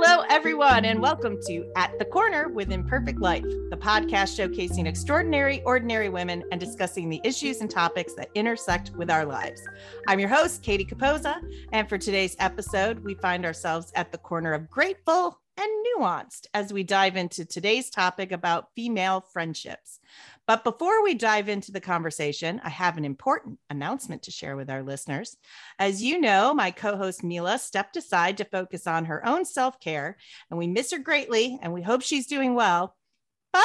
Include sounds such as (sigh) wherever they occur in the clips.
Hello, everyone, and welcome to At the Corner with Imperfect Life, the podcast showcasing extraordinary, ordinary women and discussing the issues and topics that intersect with our lives. I'm your host, Katie Capoza, and for today's episode, we find ourselves at the corner of grateful and nuanced as we dive into today's topic about female friendships. But before we dive into the conversation, I have an important announcement to share with our listeners. As you know, my co host Mila stepped aside to focus on her own self care, and we miss her greatly, and we hope she's doing well. But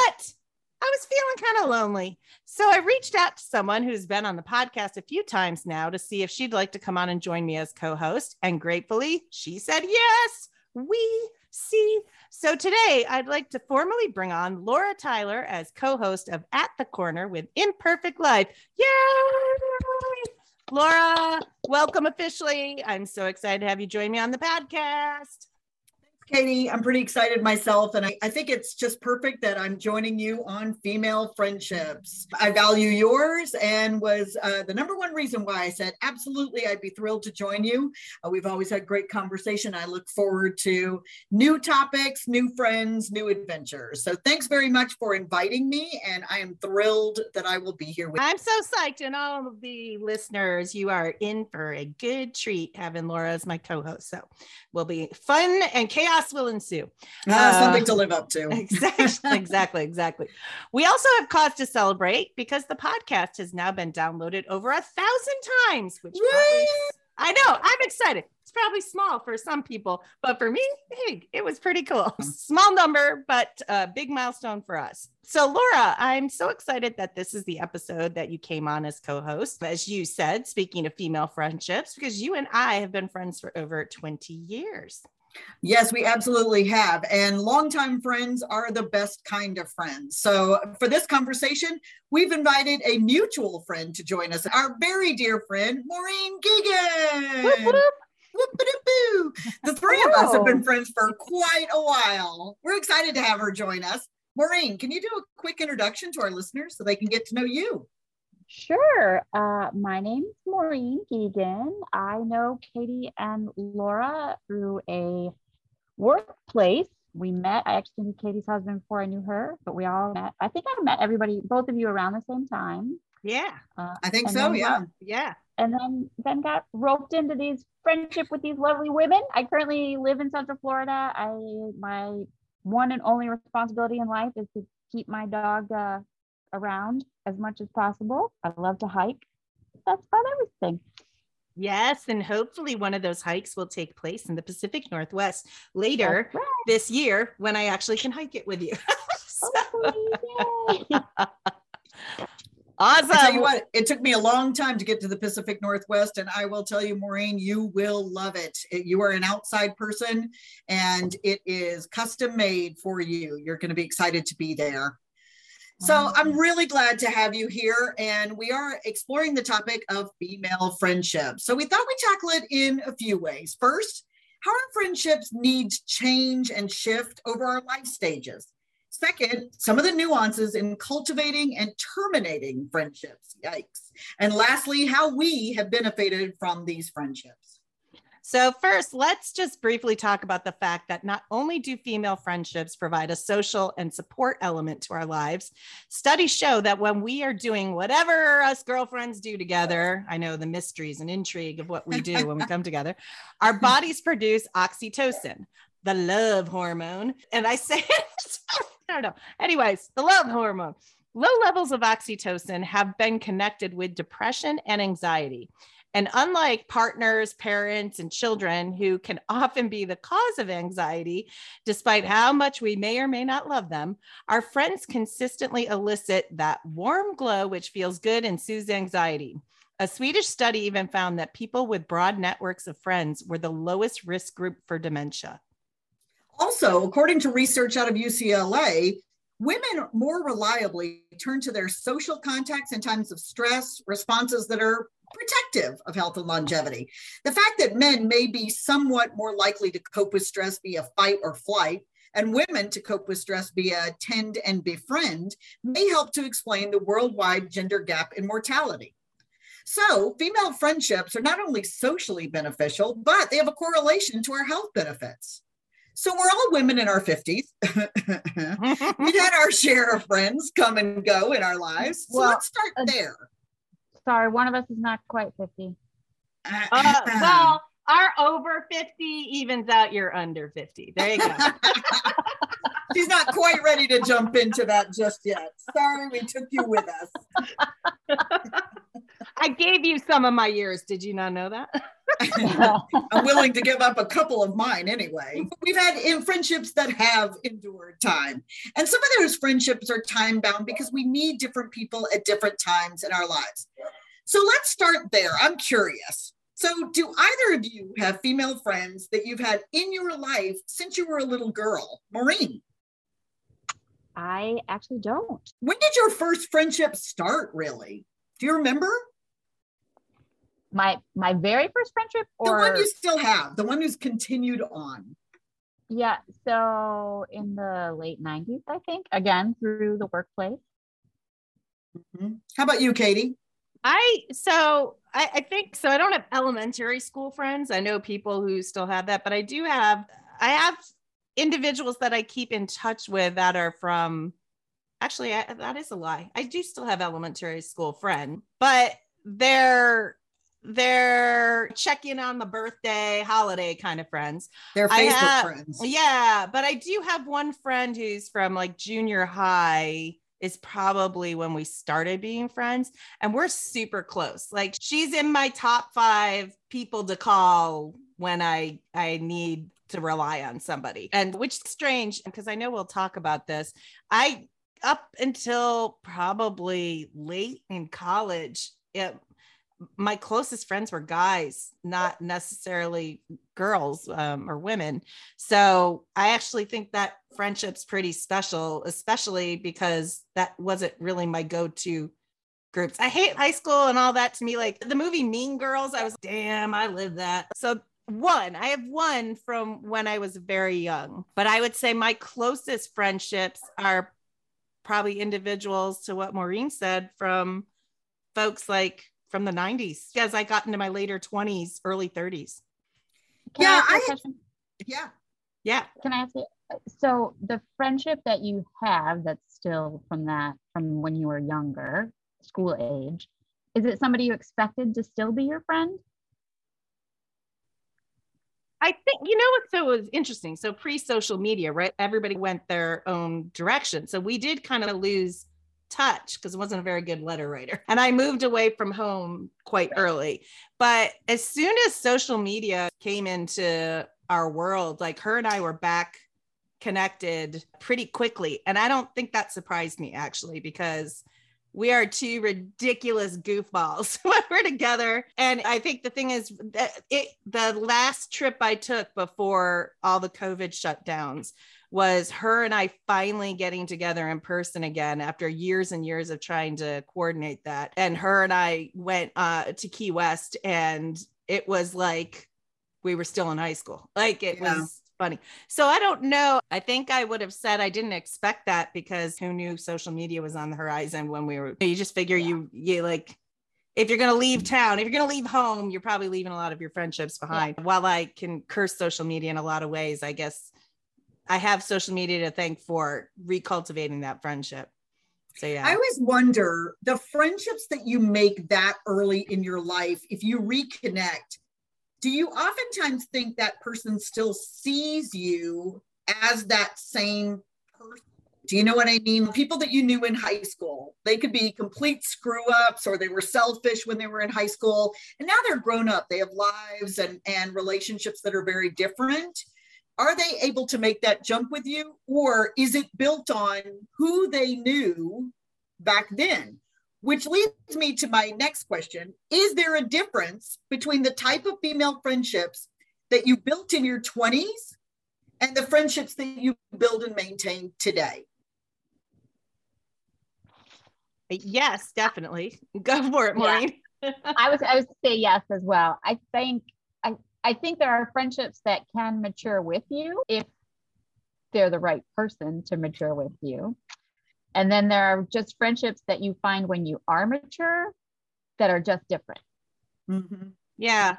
I was feeling kind of lonely. So I reached out to someone who's been on the podcast a few times now to see if she'd like to come on and join me as co host. And gratefully, she said yes. We see. So today I'd like to formally bring on Laura Tyler as co-host of At the Corner with Imperfect Life. Yay! Laura, welcome officially. I'm so excited to have you join me on the podcast. Katie. I'm pretty excited myself. And I, I, think it's just perfect that I'm joining you on female friendships. I value yours and was uh, the number one reason why I said, absolutely, I'd be thrilled to join you. Uh, we've always had great conversation. I look forward to new topics, new friends, new adventures. So thanks very much for inviting me. And I am thrilled that I will be here with I'm so psyched. And all of the listeners, you are in for a good treat having Laura as my co host. So we'll be fun and chaos chaos will ensue. Uh, something to live up to. (laughs) exactly, exactly, exactly. We also have cause to celebrate because the podcast has now been downloaded over a thousand times, which probably, I know I'm excited. It's probably small for some people, but for me, hey, it was pretty cool. Small number, but a big milestone for us. So, Laura, I'm so excited that this is the episode that you came on as co host. As you said, speaking of female friendships, because you and I have been friends for over 20 years. Yes, we absolutely have. And longtime friends are the best kind of friends. So, for this conversation, we've invited a mutual friend to join us, our very dear friend, Maureen Geoghegan. Whoop, whoop. The three of us have been friends for quite a while. We're excited to have her join us. Maureen, can you do a quick introduction to our listeners so they can get to know you? Sure. Uh, my name's Maureen Geoghegan. I know Katie and Laura through a workplace. We met. I actually knew Katie's husband before I knew her, but we all met. I think I met everybody, both of you, around the same time. Yeah, uh, I think so. Yeah, got, yeah. And then then got roped into these friendship with these lovely women. I currently live in Central Florida. I my one and only responsibility in life is to keep my dog uh, around as much as possible. I love to hike. That's about everything. Yes, and hopefully one of those hikes will take place in the Pacific Northwest later right. this year when I actually can hike it with you. (laughs) (laughs) awesome. I tell you what, it took me a long time to get to the Pacific Northwest, and I will tell you, Maureen, you will love it. it you are an outside person, and it is custom made for you. You're going to be excited to be there. So I'm really glad to have you here, and we are exploring the topic of female friendship. So we thought we'd tackle it in a few ways. First, how our friendships need change and shift over our life stages. Second, some of the nuances in cultivating and terminating friendships. Yikes. And lastly, how we have benefited from these friendships. So, first, let's just briefly talk about the fact that not only do female friendships provide a social and support element to our lives, studies show that when we are doing whatever us girlfriends do together, I know the mysteries and intrigue of what we do when we (laughs) come together, our bodies produce oxytocin, the love hormone. And I say (laughs) it, I don't know. Anyways, the love hormone. Low levels of oxytocin have been connected with depression and anxiety. And unlike partners, parents, and children who can (laughs) often be the cause of anxiety, despite how much we may or may not love them, our friends consistently elicit that warm glow which feels good and soothes anxiety. A Swedish study even found that people with broad networks of friends were the lowest risk group for dementia. Also, according to research out of UCLA, women more reliably turn to their social contacts in times of stress, responses that are protective of health and longevity. The fact that men may be somewhat more likely to cope with stress via fight or flight, and women to cope with stress via tend and befriend may help to explain the worldwide gender gap in mortality. So, female friendships are not only socially beneficial, but they have a correlation to our health benefits. So we're all women in our 50s. (laughs) (laughs) We've had our share of friends come and go in our lives. So well, let's start there. Sorry, one of us is not quite 50. Uh, (laughs) well, our over 50 evens out your under 50. There you go. (laughs) She's not quite ready to jump into that just yet. Sorry, we took you with us. (laughs) I gave you some of my years. Did you not know that? (laughs) I'm willing to give up a couple of mine anyway. We've had in friendships that have endured time. And some of those friendships are time bound because we need different people at different times in our lives. So let's start there. I'm curious. So, do either of you have female friends that you've had in your life since you were a little girl? Maureen. I actually don't. When did your first friendship start, really? Do you remember? My my very first friendship or the one you still have, the one who's continued on. Yeah, so in the late 90s, I think, again through the workplace. Mm-hmm. How about you, Katie? I so I, I think so. I don't have elementary school friends. I know people who still have that, but I do have I have individuals that I keep in touch with that are from actually I, that is a lie. I do still have elementary school friend, but they're they're checking on the birthday holiday kind of friends. They're Facebook have, friends. Yeah, but I do have one friend who's from like junior high is probably when we started being friends and we're super close. Like she's in my top 5 people to call when I I need to rely on somebody. And which is strange because I know we'll talk about this. I up until probably late in college, it, my closest friends were guys, not necessarily girls um, or women. So I actually think that friendship's pretty special, especially because that wasn't really my go to groups. I hate high school and all that to me. Like the movie Mean Girls, I was, damn, I lived that. So one, I have one from when I was very young, but I would say my closest friendships are probably individuals to what Maureen said from folks like from the 90s as I got into my later 20s, early 30s. Can yeah, I, I yeah. Yeah. Can I ask you? So the friendship that you have that's still from that from when you were younger, school age, is it somebody you expected to still be your friend? I think you know what so was interesting. So pre-social media, right? Everybody went their own direction. So we did kind of lose touch because I wasn't a very good letter writer. And I moved away from home quite early. But as soon as social media came into our world, like her and I were back connected pretty quickly. And I don't think that surprised me actually, because we are two ridiculous goofballs (laughs) when we're together. And I think the thing is that it the last trip I took before all the COVID shutdowns was her and I finally getting together in person again after years and years of trying to coordinate that. And her and I went uh, to Key West, and it was like we were still in high school. Like it yeah. was funny. So I don't know. I think I would have said I didn't expect that because who knew social media was on the horizon when we were. You just figure yeah. you you like if you're going to leave town, if you're going to leave home, you're probably leaving a lot of your friendships behind. Yeah. While I can curse social media in a lot of ways, I guess I have social media to thank for recultivating that friendship. So yeah. I always wonder the friendships that you make that early in your life, if you reconnect, do you oftentimes think that person still sees you as that same person? Do you know what I mean? People that you knew in high school, they could be complete screw ups or they were selfish when they were in high school. And now they're grown up. They have lives and, and relationships that are very different are they able to make that jump with you or is it built on who they knew back then which leads me to my next question. Is there a difference between the type of female friendships that you built in your 20s and the friendships that you build and maintain today? Yes definitely. (laughs) Go for it maureen. Yeah. i was i was say yes as well. I think I think there are friendships that can mature with you if they're the right person to mature with you. And then there are just friendships that you find when you are mature that are just different. Mm-hmm. Yeah.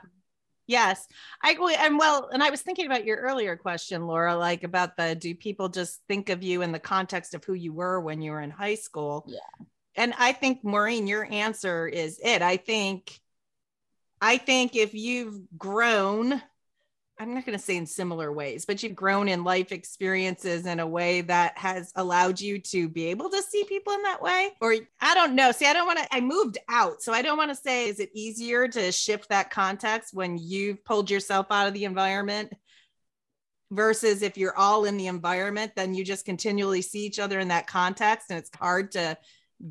Yes, I and well, and I was thinking about your earlier question, Laura, like about the do people just think of you in the context of who you were when you were in high school? Yeah. And I think Maureen, your answer is it. I think I think if you've grown I'm not going to say in similar ways, but you've grown in life experiences in a way that has allowed you to be able to see people in that way. Or I don't know. See, I don't want to, I moved out. So I don't want to say, is it easier to shift that context when you've pulled yourself out of the environment versus if you're all in the environment, then you just continually see each other in that context and it's hard to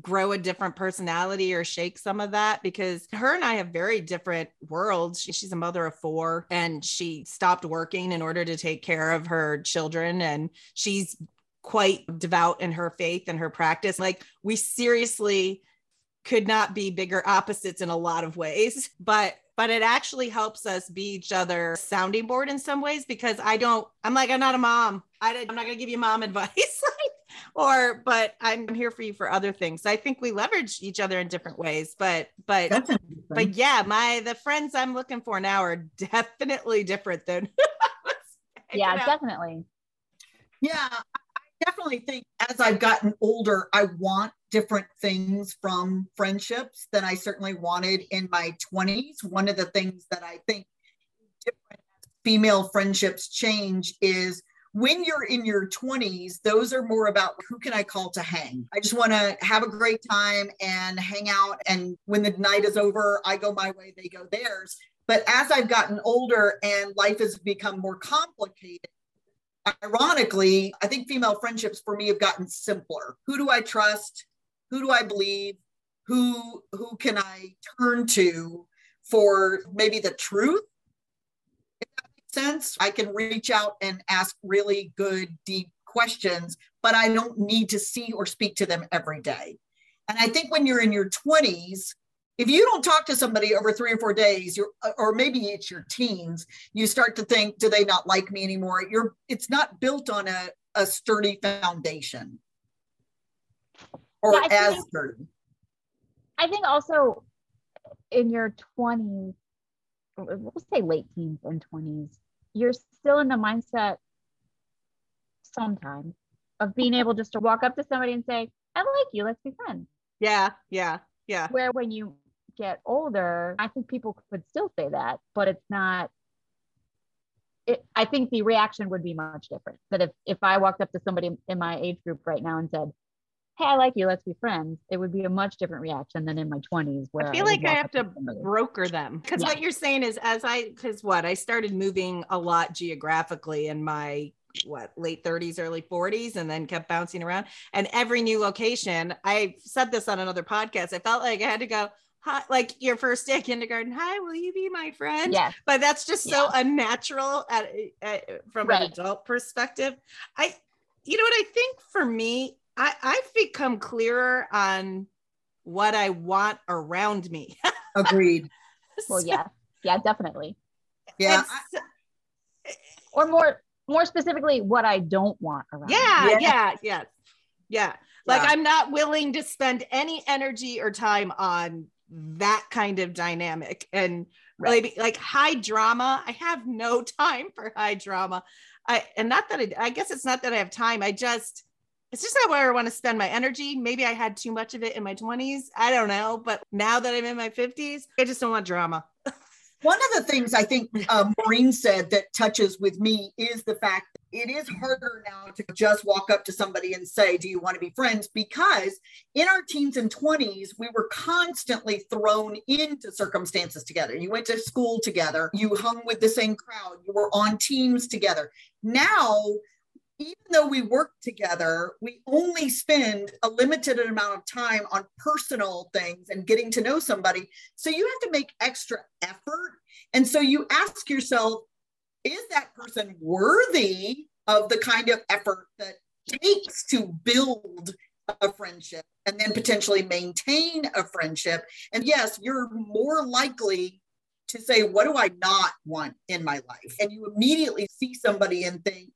grow a different personality or shake some of that because her and I have very different worlds. She's a mother of four and she stopped working in order to take care of her children and she's quite devout in her faith and her practice. Like we seriously could not be bigger opposites in a lot of ways, (laughs) but but it actually helps us be each other sounding board in some ways because I don't I'm like I'm not a mom. I, I'm not going to give you mom (laughs) advice. Or but I'm here for you for other things. I think we leverage each other in different ways, but but but yeah, my the friends I'm looking for now are definitely different than (laughs) yeah, definitely. Yeah, I definitely think as I've gotten older, I want different things from friendships than I certainly wanted in my 20s. One of the things that I think different female friendships change is when you're in your 20s, those are more about who can I call to hang? I just want to have a great time and hang out. And when the night is over, I go my way, they go theirs. But as I've gotten older and life has become more complicated, ironically, I think female friendships for me have gotten simpler. Who do I trust? Who do I believe? Who who can I turn to for maybe the truth sense. I can reach out and ask really good, deep questions, but I don't need to see or speak to them every day. And I think when you're in your 20s, if you don't talk to somebody over three or four days, you're, or maybe it's your teens, you start to think, do they not like me anymore? You're, it's not built on a, a sturdy foundation or yeah, as think, sturdy. I think also in your 20s, we'll say late teens and 20s, you're still in the mindset sometimes of being able just to walk up to somebody and say, I like you, let's be friends. Yeah, yeah, yeah. Where when you get older, I think people could still say that, but it's not. It, I think the reaction would be much different. That if if I walked up to somebody in my age group right now and said, hey, I like you, let's be friends, it would be a much different reaction than in my 20s where I feel I like I have to broker them. Because yeah. what you're saying is as I because what I started moving a lot geographically in my what late 30s early 40s and then kept bouncing around and every new location i said this on another podcast i felt like i had to go hi, like your first day kindergarten hi will you be my friend yeah but that's just so yeah. unnatural at, at from right. an adult perspective i you know what i think for me I, I've become clearer on what I want around me. (laughs) Agreed. well, yeah, yeah, definitely. Yeah. or more, more specifically, what I don't want around. Yeah, yeah, yeah, yeah, yeah. Like yeah. I'm not willing to spend any energy or time on that kind of dynamic and right. like like high drama. I have no (laughs) time for high drama. I and not that I, I guess it's not that I have time. I just it's just not where I want to spend my energy. Maybe I had too much of it in my 20s. I don't know. But now that I'm in my 50s, I just don't want drama. One of the things I think uh, Maureen said that touches with me is the fact that it is harder now to just walk up to somebody and say, Do you want to be friends? Because in our teens and 20s, we were constantly thrown into circumstances together. You went to school together, you hung with the same crowd, you were on teams together. Now, even though we work together, we only spend a limited amount of time on personal things and getting to know somebody. So you have to make extra effort. And so you ask yourself, is that person worthy of the kind of effort that takes to build a friendship and then potentially maintain a friendship? And yes, you're more likely to say, What do I not want in my life? And you immediately see somebody and think,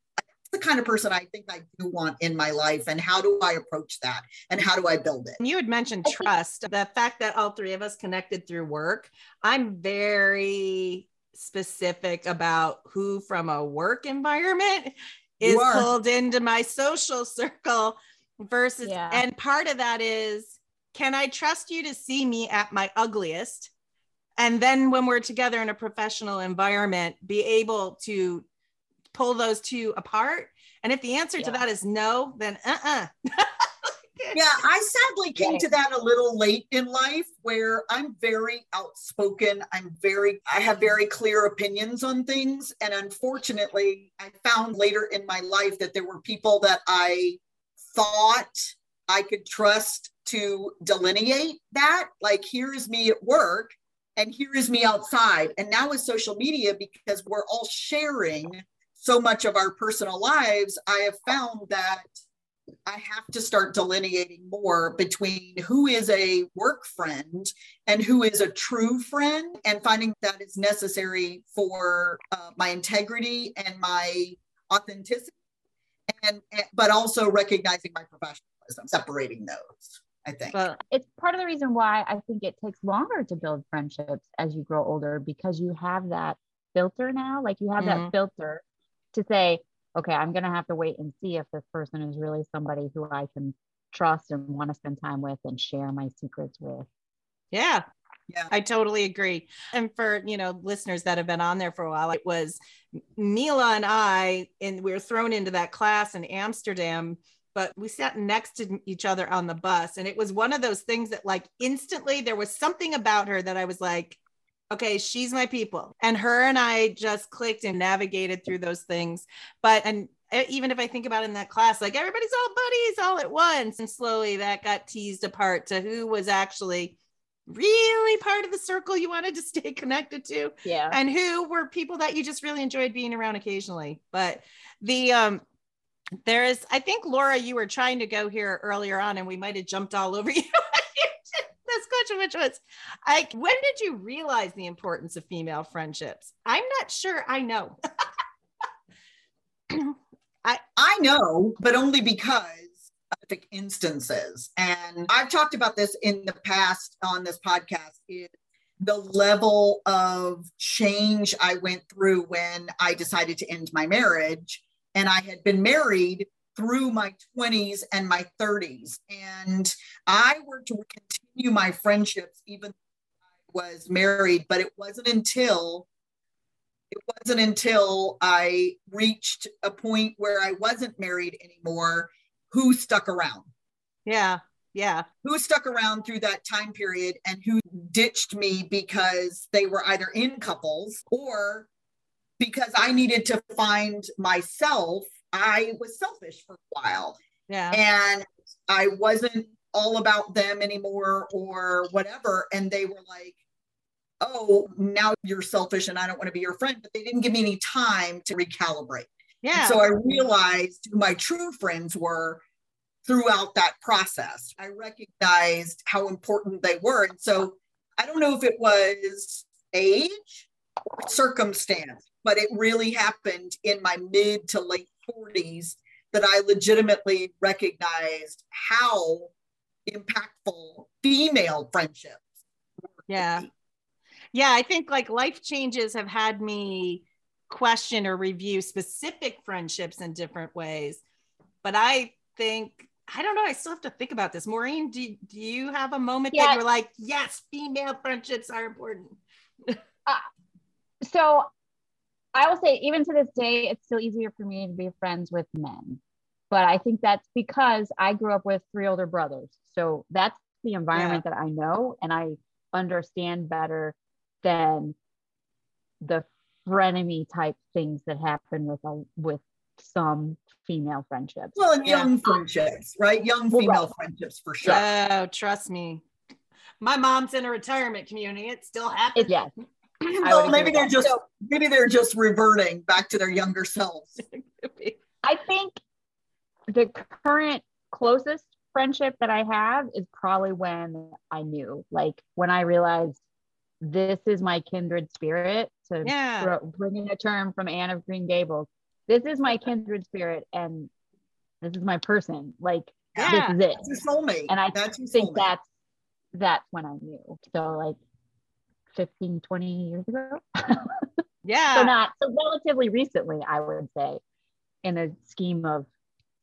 the kind of person I think I do want in my life, and how do I approach that, and how do I build it? You had mentioned trust. The fact that all three of us connected through work, I'm very specific about who from a work environment is pulled into my social circle versus yeah. and part of that is can I trust you to see me at my ugliest? And then when we're together in a professional environment, be able to pull those two apart. And if the answer yeah. to that is no, then uh uh-uh. uh (laughs) yeah, I sadly came to that a little late in life where I'm very outspoken. I'm very, I have very clear opinions on things. And unfortunately, I found later in my life that there were people that I thought I could trust to delineate that. Like, here's me at work and here is me outside. And now with social media, because we're all sharing so much of our personal lives, I have found that I have to start delineating more between who is a work friend and who is a true friend, and finding that is necessary for uh, my integrity and my authenticity, and, and, but also recognizing my professionalism, separating those. I think well, it's part of the reason why I think it takes longer to build friendships as you grow older because you have that filter now, like you have mm-hmm. that filter to say okay, I'm going to have to wait and see if this person is really somebody who I can trust and want to spend time with and share my secrets with. Yeah. Yeah. I totally agree. And for, you know, listeners that have been on there for a while, it was Mila and I, and we were thrown into that class in Amsterdam, but we sat next to each other on the bus. And it was one of those things that, like, instantly there was something about her that I was like, okay, she's my people. And her and I just clicked and navigated through those things. But, and even if I think about in that class, like everybody's all buddies all at once. And slowly that got teased apart to who was actually really part of the circle you wanted to (laughs) stay connected to. Yeah. And who were people that you just really enjoyed being around occasionally. But the, um, there is, I think Laura, you were trying to go here earlier on, and we might have jumped all over (laughs) you question, which was like, when did you realize the importance of female friendships? I'm not sure I know. (clears throat) I I know, but only because specific instances. And I've talked about this in the past on this podcast is the level of change I went through when I decided to end my marriage. And I had been married through my 20s and my 30s. And I worked to continue my friendships even I was married, but it wasn't until it wasn't until I reached a point where I wasn't married anymore who stuck around. Yeah. Yeah. Who stuck around through that time period and who ditched me because they were either in couples or because I needed to find myself I was selfish for a while. Yeah. And I wasn't all about them anymore or whatever. And they were like, oh, now you're selfish and I don't want to be your friend. But they didn't give me any time to recalibrate. Yeah. And so I realized who my true friends were throughout that process. I recognized how important they were. And so I don't know if it was age or circumstance, but it really happened in my mid to late 40s that I legitimately recognized how impactful female friendships. Yeah. Yeah. I think like life changes have had me question or review specific friendships in different ways. But I think, I don't know, I still have to think about this. Maureen, do, do you have a moment yeah. that you're like, yes, female friendships are important? uh, so I will say, even to this day, it's still easier for me to be friends with men. But I think that's because I grew up with three older brothers. So that's the environment yeah. that I know and I understand better than the frenemy type things that happen with a, with some female friendships. Well, and young yeah. friendships, right? Young female right. friendships for sure. Oh, trust me. My mom's in a retirement community. It still happens. It, yes (clears throat) well, maybe they're just so, maybe they're just reverting back to their younger selves. (laughs) I think the current closest friendship that I have is probably when I knew, like when I realized this is my kindred spirit. To yeah. bring in a term from Anne of Green Gables, this is my kindred spirit, and this is my person. Like yeah. this is it. That's your soulmate. And I that's think that's that's when I knew. So like 15, 20 years ago. (laughs) yeah. so not so relatively recently, I would say, in the scheme of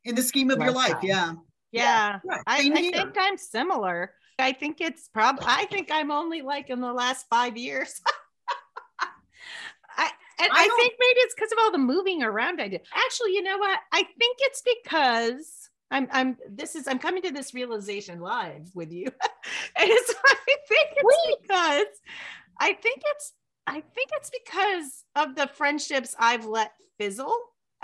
in the scheme of your life. Yeah. Yeah. yeah. I, I think I'm similar. I think it's probably I think I'm only like in the last five years. (laughs) I and I, I think maybe it's because of all the moving around I did. Actually, you know what? I think it's because I'm I'm this is I'm coming to this realization live with you. (laughs) and it's (laughs) I think it's Wait. because I think it's I think it's because of the friendships I've let fizzle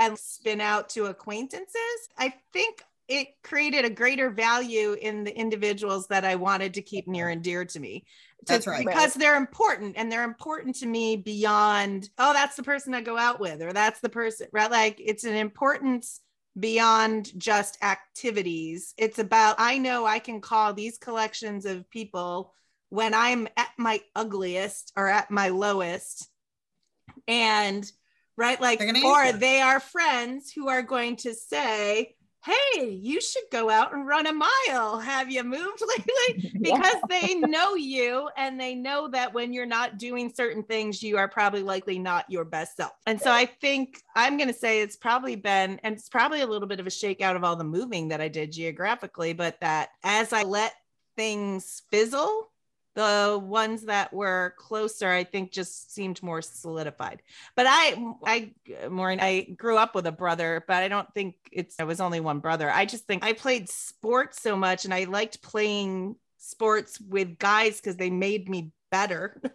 and spin out to acquaintances. I think it created a greater value in the individuals that I wanted to keep near and dear to me. That's right. Because they're important and they're important to me beyond, oh, that's the person I go out with, or that's the person, right? Like it's an importance beyond just activities. It's about, I know I can call these collections of people when I'm at my ugliest or at my lowest. And right, like, or they are friends who are going to say, hey, you should go out and run a mile. Have you moved (laughs) lately? (laughs) Because yeah. they know you and they know that when you're not doing certain things, you are probably likely not your best self. And so I think I'm going to say it's probably been, and it's probably a little bit of a shakeout of all the moving that I did geographically, but that as I let things fizzle, the ones that were closer i think just seemed more solidified. But i i uh, maureen i grew up with a brother but i don't think it's i was only one brother. I just think i played sports so much and i liked playing sports with guys because they made me better. (laughs)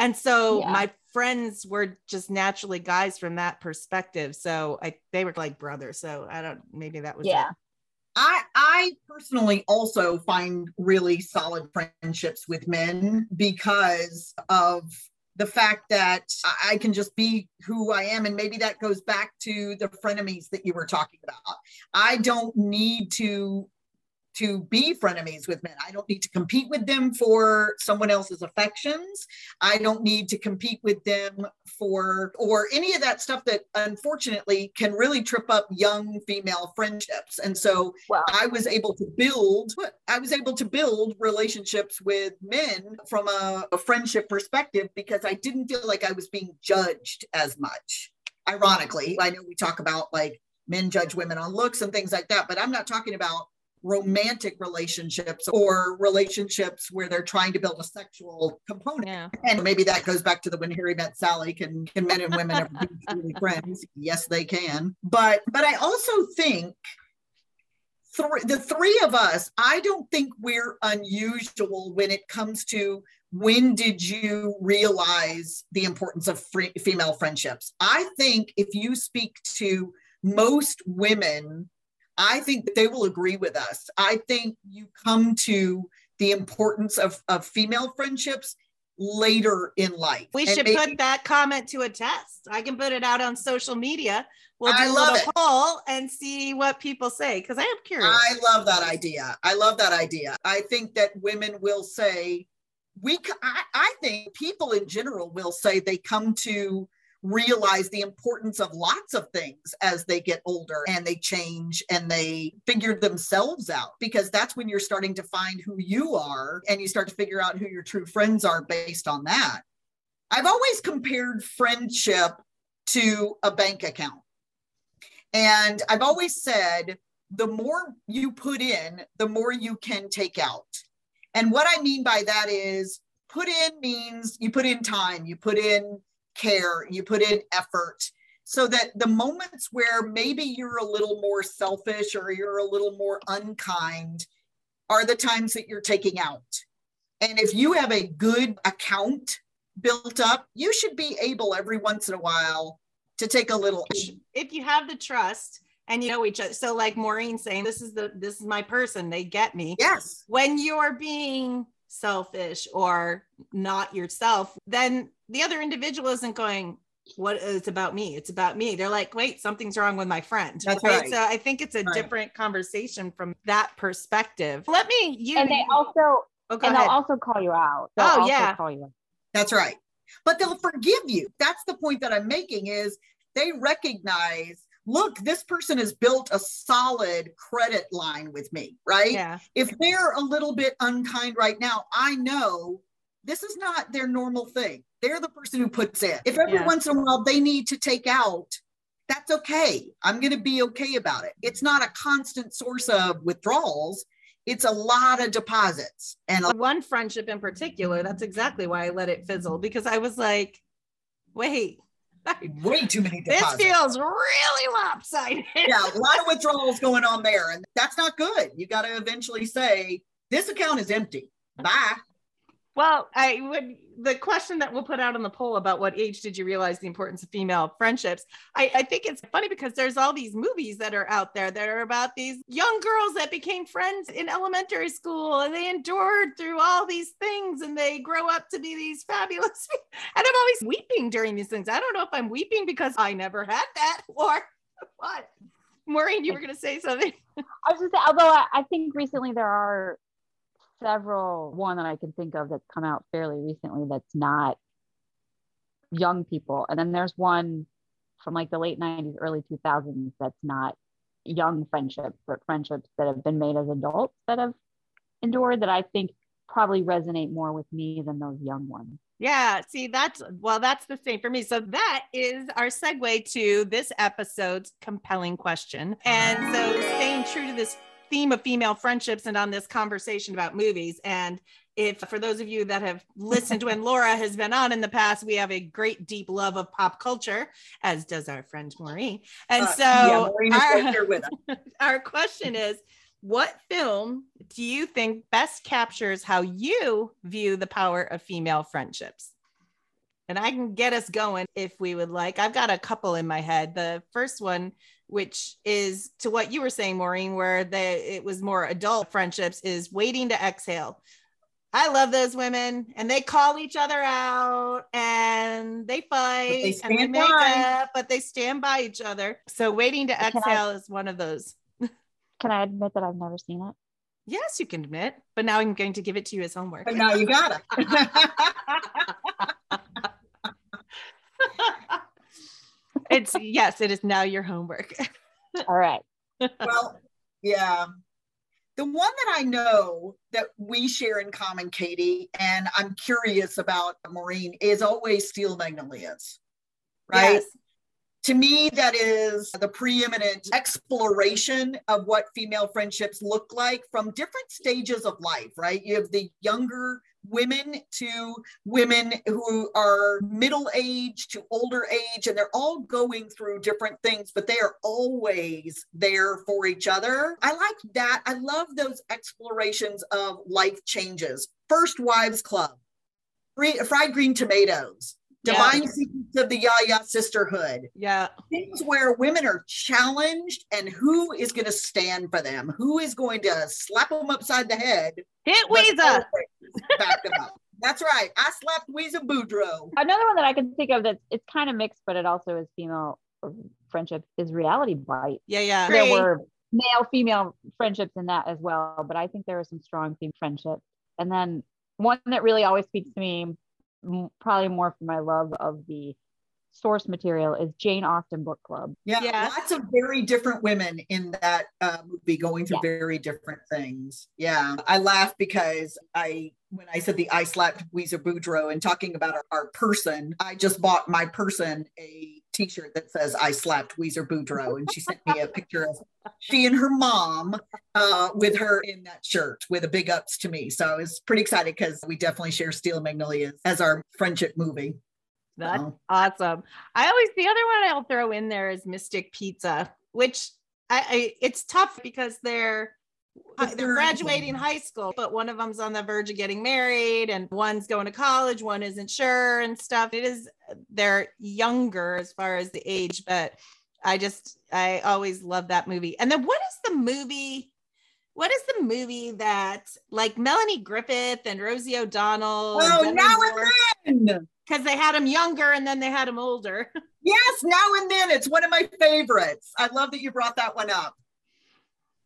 And so yeah. my friends were just naturally guys from that perspective. So i they were like brothers. So i don't maybe that was yeah. it. I, I personally also find really solid friendships with men because of the fact that I can just be who I am. And maybe that goes back to the frenemies that you were talking about. I don't need to to be frenemies with men. I don't need to compete with them for someone else's affections. I don't need to compete with them for, or any of that stuff that unfortunately can really trip up young female friendships. And so wow. I was able to build, I was able to build relationships with men from a, a friendship perspective because I didn't feel like I was being judged as much. Ironically, I know we talk about like men judge women on looks and things like that, but I'm not talking about romantic relationships or relationships where they're trying to build a sexual component. Yeah. And maybe that goes back to the when Harry met Sally, can, can men and women ever be (laughs) truly friends? Yes, they can. But but I also think th- the three of us, I don't think we're unusual when it comes to when did you realize the importance of free, female friendships? I think if you speak to most women I think that they will agree with us. I think you come to the importance of, of female friendships later in life. We should maybe, put that comment to a test. I can put it out on social media. We'll do I a little it. poll and see what people say because I am curious. I love that idea. I love that idea. I think that women will say, we, I, I think people in general will say they come to realize the importance of lots of things as they get older and they change and they figure themselves out because that's when you're starting to find who you are and you start to figure out who your true friends are based on that. I've always compared friendship to a bank account. And I've always said the more you put in, the more you can take out. And what I mean by that is put in means you put in time, you put in care, you put in effort so that the moments where maybe you're a little more selfish or you're a little more unkind are the times that you're taking out. And if you have a good account built up, you should be able every once in a while to take a little. If you have the trust and you know each other, so like Maureen saying, "This is the this is my person. They get me." Yes. When you're being selfish or not yourself, then the other individual isn't going, what it's about me it's about me they're like wait something's wrong with my friend That's right? right. so i think it's a right. different conversation from that perspective let me you and they also oh, and they'll also call you out they'll oh yeah call you out. That's right. But they'll forgive you. That's the point that I'm making is they recognize look, this person has built a solid credit line with me, right? Yeah. If they're a little bit unkind right now, I know this is not their normal thing. They're the person who puts in. If every Yeah. once in a while they need to take out, that's okay. I'm going to be okay about it. It's not a constant source of withdrawals. It's a lot of deposits and a one friendship in particular, that's exactly why I let it fizzle because I was like, wait, (laughs) way too many deposits. this feels really lopsided. yeah, a lot of (laughs) withdrawals going on there. And that's not good. You got to eventually say, this account is empty. Bye. Well, I would the question that we'll put out on the poll about what age did you realize the importance of female friendships? I, I think it's funny because there's all these movies that are out there that are about these young girls that became friends in elementary school and they endured through all these things and they grow up to be these fabulous. (laughs) And I'm always weeping during these things. I don't know if I'm weeping because I never had that (laughs) or what. Maureen, you were going to say something. I was just say, although I, I think recently there are several one that I can think of that's come out fairly recently that's not young people. And then there's one from like the late 90s, early 2000s that's not young friendships, but friendships that have been made as adults that have endured that I think probably resonate more with me than those young ones. Yeah, see, that's well, that's the same for me. So that is our segue to this episode's compelling question. And so, staying true to this theme of female friendships and on this conversation about movies. And if for those of you that have listened when (laughs) Laura has been on in the past, we have a great deep love of pop culture, as does our friend Maureen. And Uh, so, yeah, Maureen our- with us. (laughs) our question is what film do you think best captures how you view the power of female friendships and i can get us going if we would like i've got a couple in my head the first one which is to what you were saying maureen where the it was more adult friendships is waiting to exhale I love those women and they call each other out and they fight and they make by. up, but they stand by each other. So waiting to Can I- exhale is one of those. Can I admit that I've never seen it? Yes, you can admit, but now I'm going to give it to you as homework. But now you got it. (laughs) (laughs) it's yes, it is now your homework. (laughs) All right. well, yeah. The one that I know that we share in common, Katie, and I'm curious about Maureen, is always Steel Magnolias, right? Yes. To me, that is the preeminent exploration of what female friendships look like from different stages of life, right? You have the younger women to women who are middle age to older age, and they're all going through different things, but they are always there for each other. I like that. I love those explorations of life changes. First Wives Club, fried green tomatoes, Yeah. divine secrets of the Yaya sisterhood Yeah. things where women are challenged and who is going to stand for them who is going to slap them upside the head Hit but Ouiser. back them up that's right i slapped Ouiser Boudreaux Another one that I can think of that's it's kind of mixed, but it also is female um, friendship is reality bite. Yeah, yeah. There Agree. were male female friendships in that as well, but I think there were some strong female friendships. And then one that really always speaks to me, m- probably more for my love of the source material, is Jane Austen Book Club. yeah, Yeah. lots of very different women in that uh, movie going through Yeah. very different things yeah i laugh because i when i said the i slapped Ouiser Boudreaux and talking about our, our person i just bought my person a t-shirt that says i slapped Ouiser Boudreaux and she sent me a (laughs) picture of she and her mom uh, with her in that shirt with a big ups to me so i was pretty excited because we definitely share steel magnolias as our friendship movie That's So, awesome. I always the other one I'll throw in there is Mystic Pizza, which I, I it's tough because they're they're graduating high school, but one of them's on the verge of getting married, and one's going to college, one isn't sure and stuff. It is they're younger as far as the age, but I just I always love that movie. And then what is the movie? What is the movie that like Melanie Griffith and Rosie O'Donnell? oh now and then because they had him younger and then they had him older. (laughs) Yes, now and then. It's one of my favorites. I love that you brought that one up.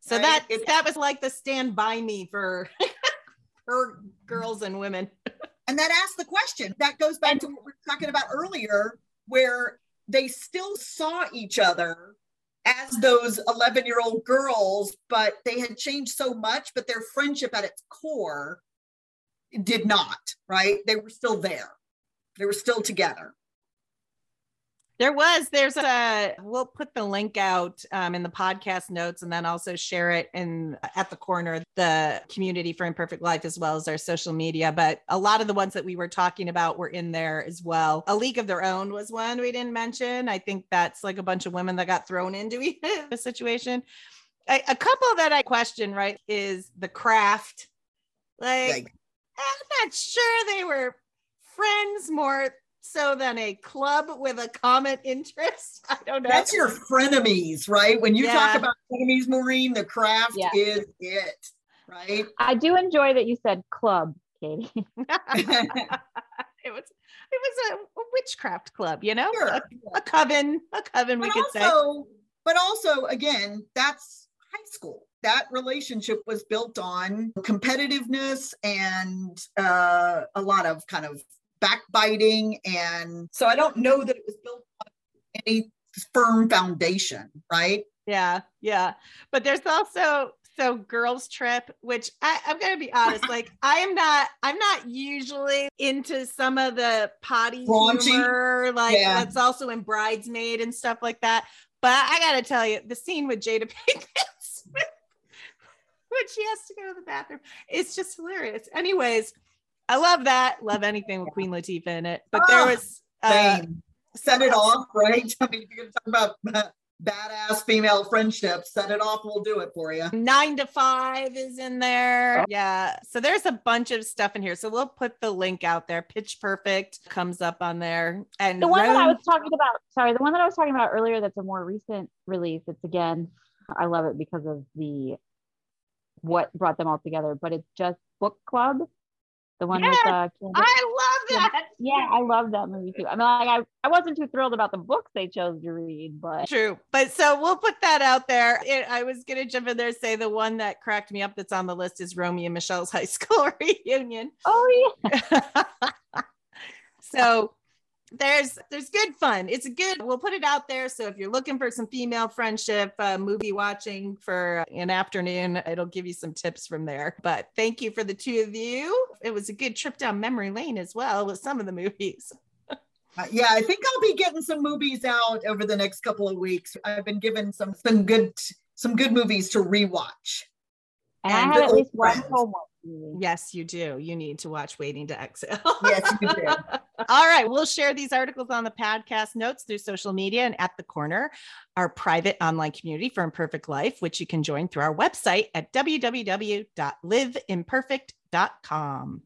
So Right? that It- that was like the stand by me for (laughs) for girls and women. And that asks the question. That goes back to what we were talking about earlier, where they still saw each other as those 11 year old girls, but they had changed so much, but their friendship at its core did not, right? They were still there. They were still together. There was, there's a, we'll put the link out um, in the podcast notes and then also share it in at the corner, the community for imperfect life, as well as our social media. But a lot of the ones that we were talking about were in there as well. A League of Their Own was one we didn't mention. I think that's like a bunch of women that got thrown into (laughs) the situation. A, a couple that I question, right, is the craft. Like, I'm not sure they were friends more so than a club with a common interest. (laughs) I don't know. That's your frenemies, right? When you yeah. talk about frenemies, Maureen, the craft yeah. is it, right? I do enjoy that you said club, Katie. (laughs) (laughs) it was it was a, a witchcraft club, you know, sure. a, a, coven, a coven, but we could also, say. But also, again, that's high school. That relationship was built on competitiveness and uh, a lot of kind of backbiting. And so I don't know that it was built on any firm foundation, right? Yeah, yeah. But there's also so girls trip which I, i'm gonna be honest like (laughs) i am not i'm not usually into some of the potty Raunchy. humor like yeah. that's also in bridesmaid and stuff like that but i gotta tell you the scene with jada pinkett (laughs) when she has to go to the bathroom it's just hilarious anyways I love that. Love anything with Queen Latifah in it. But there ah, was uh, set it off, right? (laughs) I mean, if you're gonna talk about (laughs) badass female friendship, set it off. We'll do it for you. Nine to five is in there. Yeah. So there's a bunch of stuff in here. So we'll put the link out there. Pitch Perfect comes up on there. And the one that I was talking about, sorry, the one that I was talking about earlier that's a more recent release. It's again, I love it because of the what brought them all together, but it's just book club the one yes, with uh, I love that. Yeah, I love that movie too. I mean, like I, I wasn't too thrilled about the books they chose to read, but true. But so we'll put that out there. It, I was gonna jump in there and say the one that cracked me up that's on the list is Romy and Michele's (laughs) high school (laughs) reunion. Oh yeah. (laughs) so there's there's good fun. It's a good. We'll put it out there. So if you're looking for some female friendship uh, movie watching for an afternoon, it'll give you some tips from there. But thank you for the two of you. It was a good trip down memory lane as well with some of the movies. (laughs) Uh, yeah, I think I'll be getting some movies out over the next couple of weeks. I've been given some some good some good movies to rewatch. And, and I have at least one homework Yes, you do. You need to watch Waiting to Exhale. yes, you do. (laughs) All right. We'll share these articles on the podcast notes through social media and at the corner, our private online community for Imperfect Life, which you can join through our website at www.liveimperfect.com.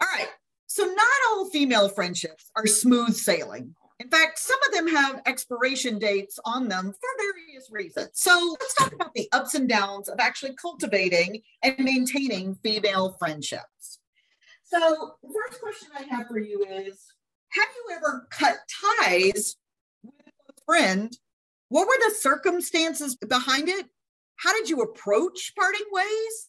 All right. So, not all female friendships are smooth sailing. In fact, some of them have expiration dates on them for various reasons. So let's talk about the ups and downs of actually cultivating and maintaining female friendships. So, the first question I have for you is Have you ever cut ties with a friend? What were the circumstances behind it? How did you approach parting ways?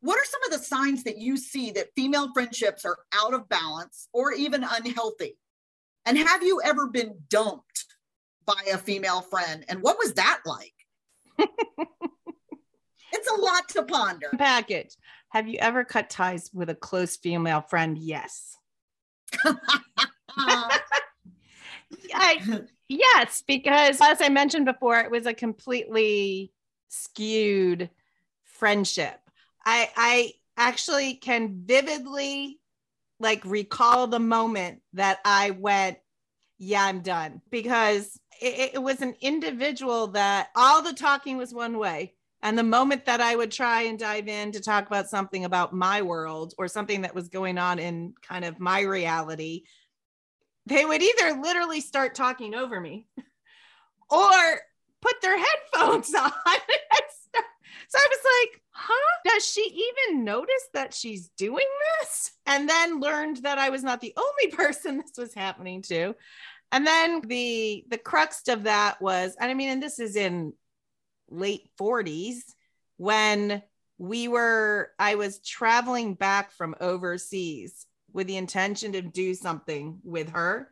What are some of the signs that you see that female friendships are out of balance or even unhealthy? And have you ever been dumped by a female friend? And what was that like? (laughs) it's a lot to ponder. Package. Have you ever cut ties with a close female friend? Yes. (laughs) I, yes, because as I mentioned before, it was a completely skewed friendship. I I actually can vividly like recall the moment that I went, yeah, I'm done because it, it, was an individual that all the talking was one way. And the moment that I would try and dive in to talk about something about my world or something that was going on in kind of my reality, they would either literally start talking over me (laughs) or put their headphones (laughs) on So I was like, huh? Does she even notice that she's doing this? And then learned that I was not the only (laughs) person this was happening to. And then the the crux of that was, and I mean, and this is in late 40s when we were, I was traveling back from overseas with the intention to do something with her.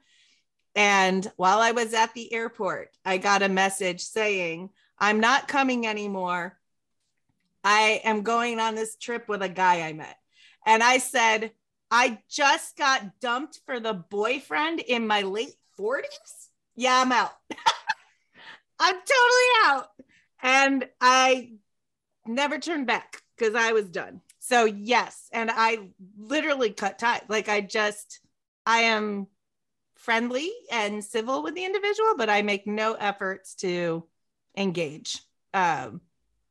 And while I was at the airport, I got a message saying, I'm not coming anymore. I am going on this trip with a guy I met. And I said, I just got dumped for the boyfriend in my late 40s. Yeah, I'm out. (laughs) I'm totally out. And I never turned back because I was done. So, yes. And I literally cut ties. Like, I just, I am friendly and civil with the individual, but I make no efforts to engage. Um,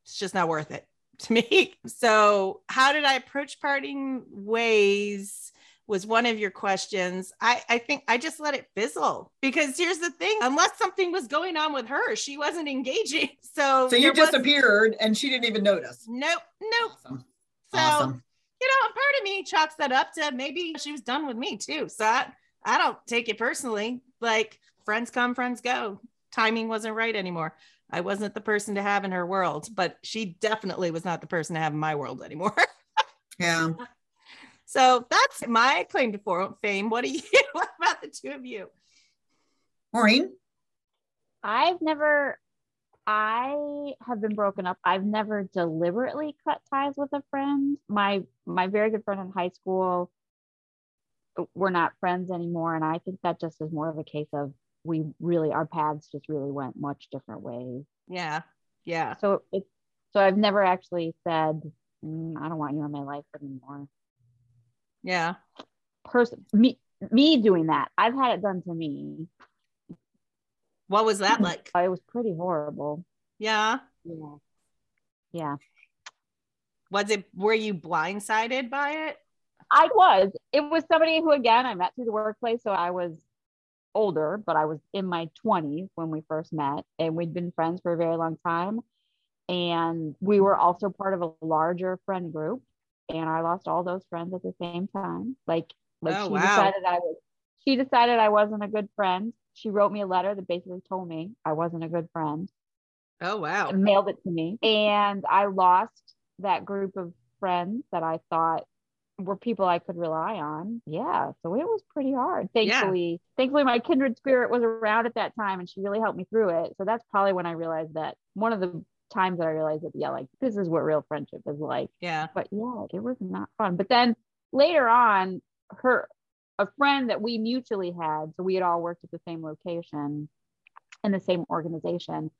it's just not worth it (laughs) to me. So, how did I approach parting ways? Was one of your questions. I, I think I just let it fizzle because here's the thing unless something was going on with her, she wasn't engaging. (laughs) So, so you disappeared and she didn't even notice. Nope, nope. Awesome. So, awesome. you know, part of me chalks that up to maybe she was done with me too. So, I, I don't take it personally. Like, friends come, friends go. Timing wasn't right anymore. I wasn't the person to have in her world, but she definitely was not the person to have in my world anymore. (laughs) yeah. So that's my claim to fame. What do you? (laughs) What about the two of you? Maureen? I've never, I have been broken up. I've never deliberately cut ties with a friend. My my very good friend in high school, we're not friends anymore, and I think that just is more of a case of we really our paths just really went much different ways. Yeah. Yeah. So it's so I've never actually said mm, I don't want you in my life anymore. Yeah. Person me me doing that. I've had it done to me. What was that like? It was pretty horrible. Yeah. Yeah. Yeah. Was it were you blindsided by it? I was. It was somebody who again I met through the workplace. So I was older, but I was in my 20s when we first met, and we'd been friends for a very long time. And we were also part of a larger friend group, and I lost all those friends at the same time. Like, like oh, she wow. decided I was, she decided I wasn't a good friend. She wrote me a letter that basically told me I wasn't a good friend. Oh wow! Mailed it to me, and I lost that group of friends that I thought were people I could rely on. Yeah. So it was pretty hard. Thankfully, yeah. thankfully my kindred spirit was around at that time and she really helped me through it. So that's probably when I realized that one of the times that I realized that, yeah, like this is what real friendship is like. Yeah. But yeah, it was not fun. But then later on, her a friend that we mutually had, so we had all worked at the same location in the same organization.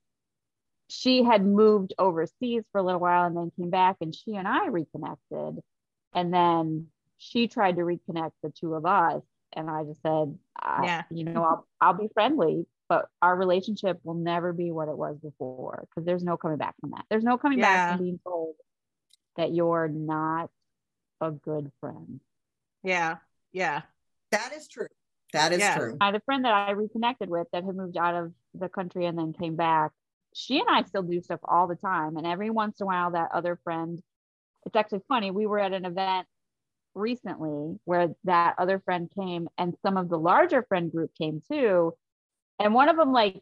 She had moved overseas for a little while and then came back and she and I reconnected and then she tried to reconnect the two of us. And I just said, yeah. you know, I'll, I'll be friendly, but our relationship will never be what it was before because there's no coming back from that. There's no coming yeah. back from being told that you're not a good friend. Yeah. Yeah. That is true. That is yeah. true. I had a friend that I reconnected with that had moved out of the country and then came back. She and I still do stuff all the time. And every once in a while, that other friend it's actually funny. We were at an event recently where that other friend came and some of the larger friend group came too. And one of them like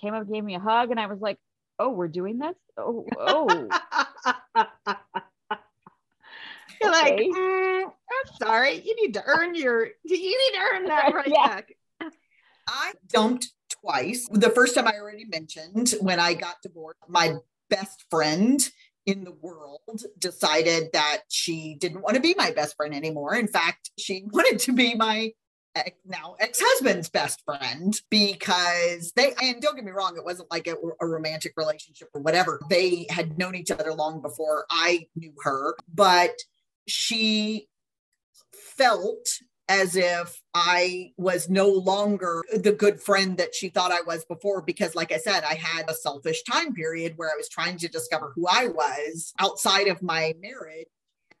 came up, gave me a hug, and I was like, Oh, we're doing this? Oh, oh. (laughs) You're like, mm, I'm sorry. You need to earn your you need to earn that (laughs) right yeah. back. I dumped twice. The first time I already mentioned when I got divorced, my best friend in the world decided that she didn't want to be my best friend anymore. In fact, she (laughs) wanted to be my now ex-husband's best friend because they and don't get me wrong it wasn't like a, a, romantic relationship or whatever they had known each other long before i knew her but she felt as if I was no longer the good friend that she thought I was before. Because, like I said, I had a selfish time period where I was trying to discover who I was outside of my marriage.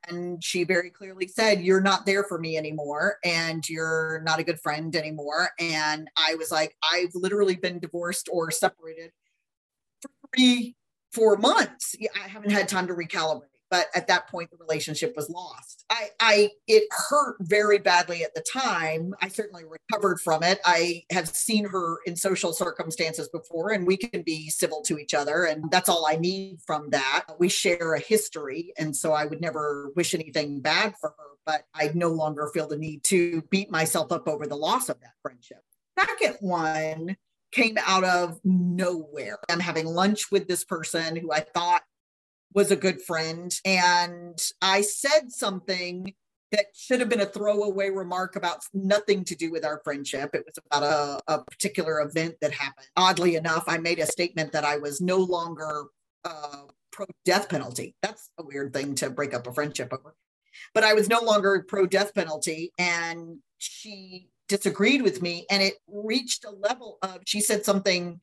And she very clearly said, You're not there for me anymore. And you're not a good friend anymore. And I was like, I've literally been divorced or separated for three, four months. I haven't had time to recalibrate but at that point the relationship was lost. I i it hurt very badly at the time. I certainly recovered from it. I have seen her in social circumstances before and we can be civil to each other and that's all i need from that. We share a history and so i would never wish anything bad for her but i no longer feel the need to beat myself up over the loss of that friendship. Second one came out of nowhere. I'm having lunch with this person who I thought was a good friend. And I said something that should have been a throwaway remark about nothing to do with our friendship. It was about a, a particular event that happened. Oddly enough, I made a statement that I was no longer uh, pro death penalty. That's a weird thing to break up a friendship over. But I was no longer pro death penalty. And she disagreed with me. And it reached a level of, she said something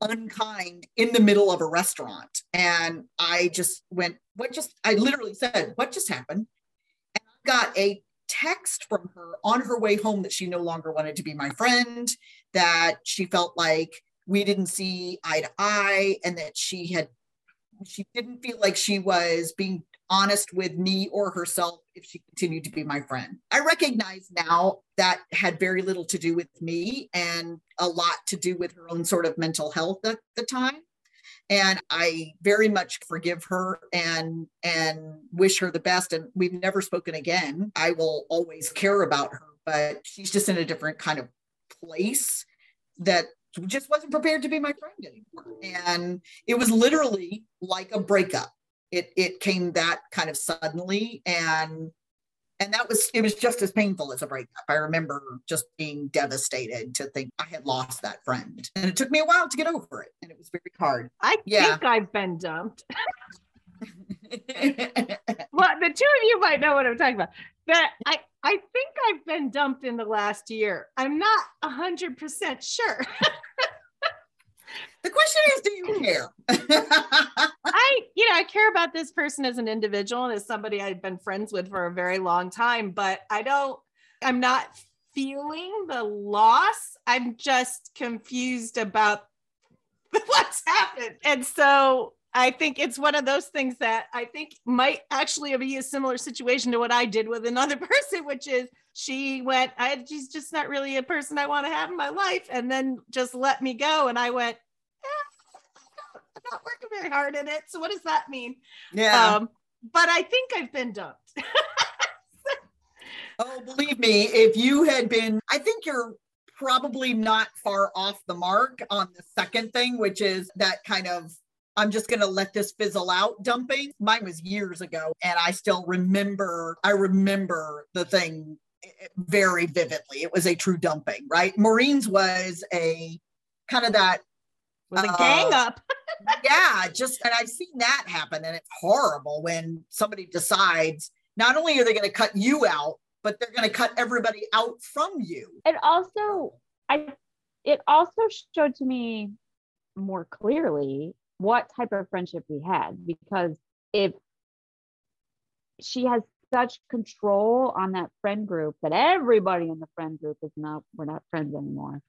unkind in the middle of a restaurant. And I just went, what just, I literally said, what just happened? And I got a text from her on her way home that she no longer wanted to be my friend, that she felt like we didn't see eye to eye, and that she had, she didn't feel like she was being honest with me or herself if she continued to be my friend. I recognize now that had very little to do with me and a lot to do with her own sort of mental health at the time. And I very much forgive her and and wish her the best. And we've never spoken again. I will always care about her, but she's just in a different kind of place that just wasn't prepared to be my friend anymore. And it was literally like a breakup it it came that kind of suddenly and and that was it was just as painful as a breakup. I remember just being devastated to think i had lost that friend and it took me a while to get over it and it was very hard. I yeah. think i've been dumped. (laughs) Well the two of you might know what i'm talking about that i i think i've been dumped in the last year. I'm not a hundred percent sure (laughs) the question is do you care? (laughs) I you know i care about this person as an individual and as somebody i've been friends with for a very long time but i don't i'm not feeling the loss. I'm just confused about (laughs) what's happened. And so I think it's one of those things that I think might actually be a similar situation to what I did with another (laughs) person, which is she went, I she's just not really a person I want to have in my life, and then just let me go. And I went, not working very hard in it. So what does that mean? Yeah. Um, but I think I've been dumped. oh, believe me, if you had been, I think you're probably not far off the mark on the second thing, which is that kind of I'm just going to let this fizzle out dumping. Mine was years ago and I still remember I remember the thing very vividly. It was a true dumping, right? Maureen's was a kind of that was a uh, gang up. (laughs) yeah, just and I've seen that happen, and it's horrible when somebody decides not only are they going to cut you out, but they're going to cut everybody out from you. And also, I it also showed to me more clearly what type of friendship we had because if she has such control on that friend group that everybody in the friend group is not we're not friends anymore